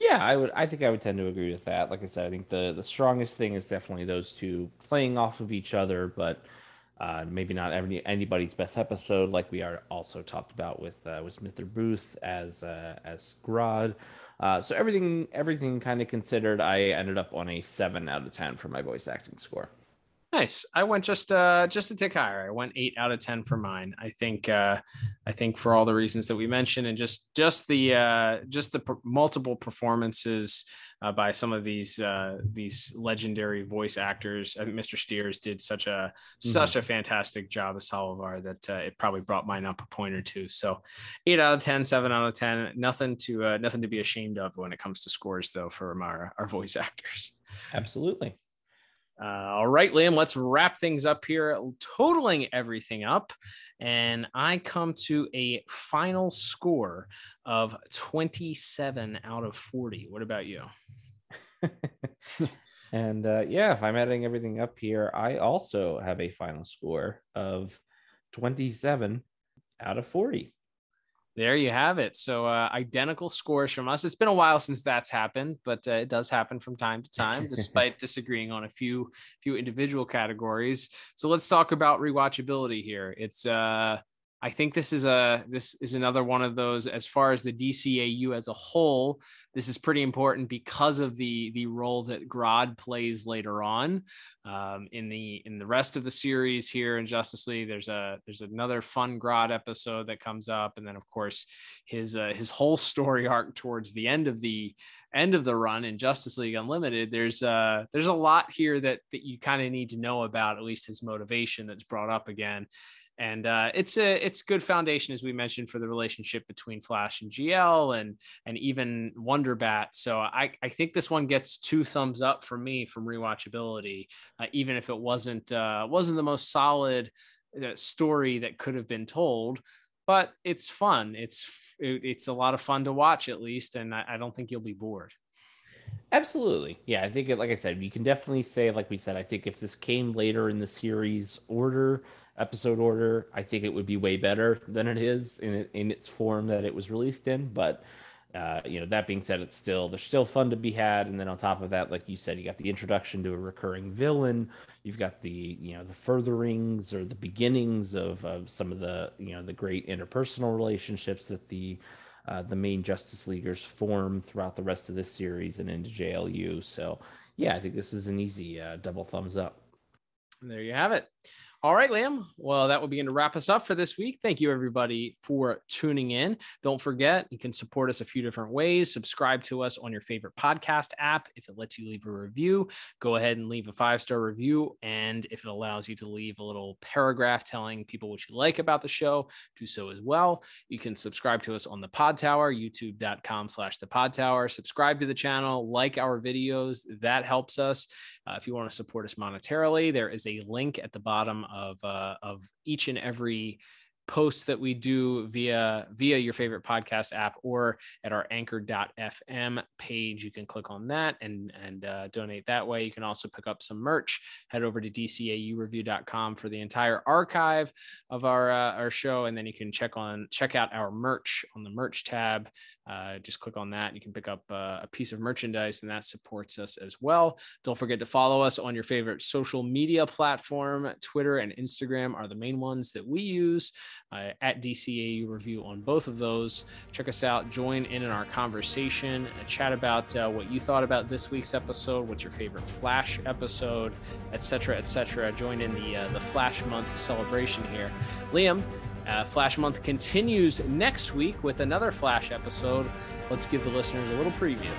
Yeah, I would. I think I would tend to agree with that. Like I said, I think the the strongest thing is definitely those two playing off of each other, but uh, maybe not any, anybody's best episode, like we are also talked about with uh, with Mr. Boothe as uh, as Grodd. Uh, so everything everything kind of considered, I ended up on a seven out of ten for my voice acting score. Nice. I went just uh just a tick higher. I went eight out of ten for mine. I think uh I think for all the reasons that we mentioned and just just the uh just the multiple performances uh, by some of these uh these legendary voice actors. I think Mr. Stiers did such a such a fantastic job as Solovar that uh, it probably brought mine up a point or two. So eight out of 10, seven out of ten. Nothing to uh, nothing to be ashamed of when it comes to scores though for our our voice actors. Absolutely. Uh, all right, Liam, let's wrap things up here, totaling everything up. And I come to a final score of 27 out of 40. What about you? And uh, yeah, if I'm adding everything up here, I also have a final score of 27 out of 40. There you have it. So uh, identical scores from us. It's been a while since that's happened, but uh, it does happen from time to time, despite disagreeing on a few few individual categories. So let's talk about rewatchability here. It's uh, I think this is a this is another one of those as far as the DCAU as a whole. This is pretty important because of the the role that Grodd plays later on um, in the in the rest of the series here in Justice League. There's a there's another fun Grodd episode that comes up, and then of course his uh, his whole story arc towards the end of the end of the run in Justice League Unlimited. There's uh there's a lot here that that you kind of need to know about at least his motivation that's brought up again and uh, it's a it's good foundation as we mentioned for the relationship between Flash and GL and and even Wonder Bat. So I I think this one gets two thumbs up for me from rewatchability, uh, even if it wasn't uh, wasn't the most solid uh, story that could have been told. But it's fun. It's it's a lot of fun to watch at least, and I, I don't think you'll be bored. Absolutely. Yeah, I think it, like I said, you can definitely say, like we said, I think if this came later in the series order, episode order, I think it would be way better than it is in in its form that it was released in. But uh, you know, that being said, it's still there's still fun to be had. And then on top of that, like you said, you got the introduction to a recurring villain. You've got the you know the furtherings or the beginnings of, of some of the you know the great interpersonal relationships that the uh, the main Justice Leaguers form throughout the rest of this series and into JLU. So, yeah, I think this is an easy uh, double thumbs up. And there you have it. All right, Liam. Well, that will begin to wrap us up for this week. Thank you, everybody, for tuning in. Don't forget, you can support us a few different ways. Subscribe to us on your favorite podcast app. If it lets you leave a review, go ahead and leave a five star review. And if it allows you to leave a little paragraph telling people what you like about the show, do so as well. You can subscribe to us on the Pod Tower, youtube.com slash the Pod Tower. Subscribe to the channel, like our videos. That helps us. Uh, if you want to support us monetarily, there is a link at the bottom of uh, of each and every posts that we do via via your favorite podcast app or at our anchor.fm page. You can click on that and and uh, donate that way. You can also pick up some merch. Head over to dcaureview.com for the entire archive of our uh, our show. And then you can check on check out our merch on the merch tab. Uh, just click on that. You can pick up uh, a piece of merchandise and that supports us as well. Don't forget to follow us on your favorite social media platform. Twitter and instagram are the main ones that we use uh, at DCAU Review on both of those. Check us out, join in in our conversation, uh, chat about uh, what you thought about this week's episode, what's your favorite Flash episode, etc., etc. Join in the uh, the Flash Month celebration here. Liam, uh, Flash Month continues next week with another Flash episode. Let's give the listeners a little preview.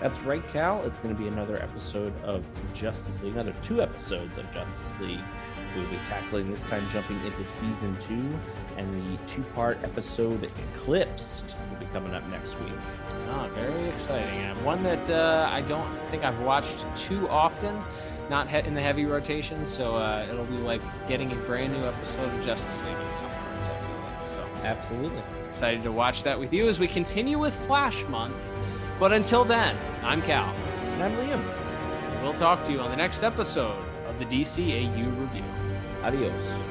That's right, Cal. It's going to be another episode of Justice League, another two episodes of Justice League. We'll be tackling this time jumping into season two, and the two part episode Eclipsed will be coming up next week. Oh, very exciting. And one that uh, I don't think I've watched too often, not he- in the heavy rotation. So uh, it'll be like getting a brand new episode of Justice League in some parts, I feel like. So Absolutely. excited to watch that with you as we continue with Flash Month. But until then, I'm Cal. And I'm Liam. We'll talk to you on the next episode of the DCAU Review. Adiós.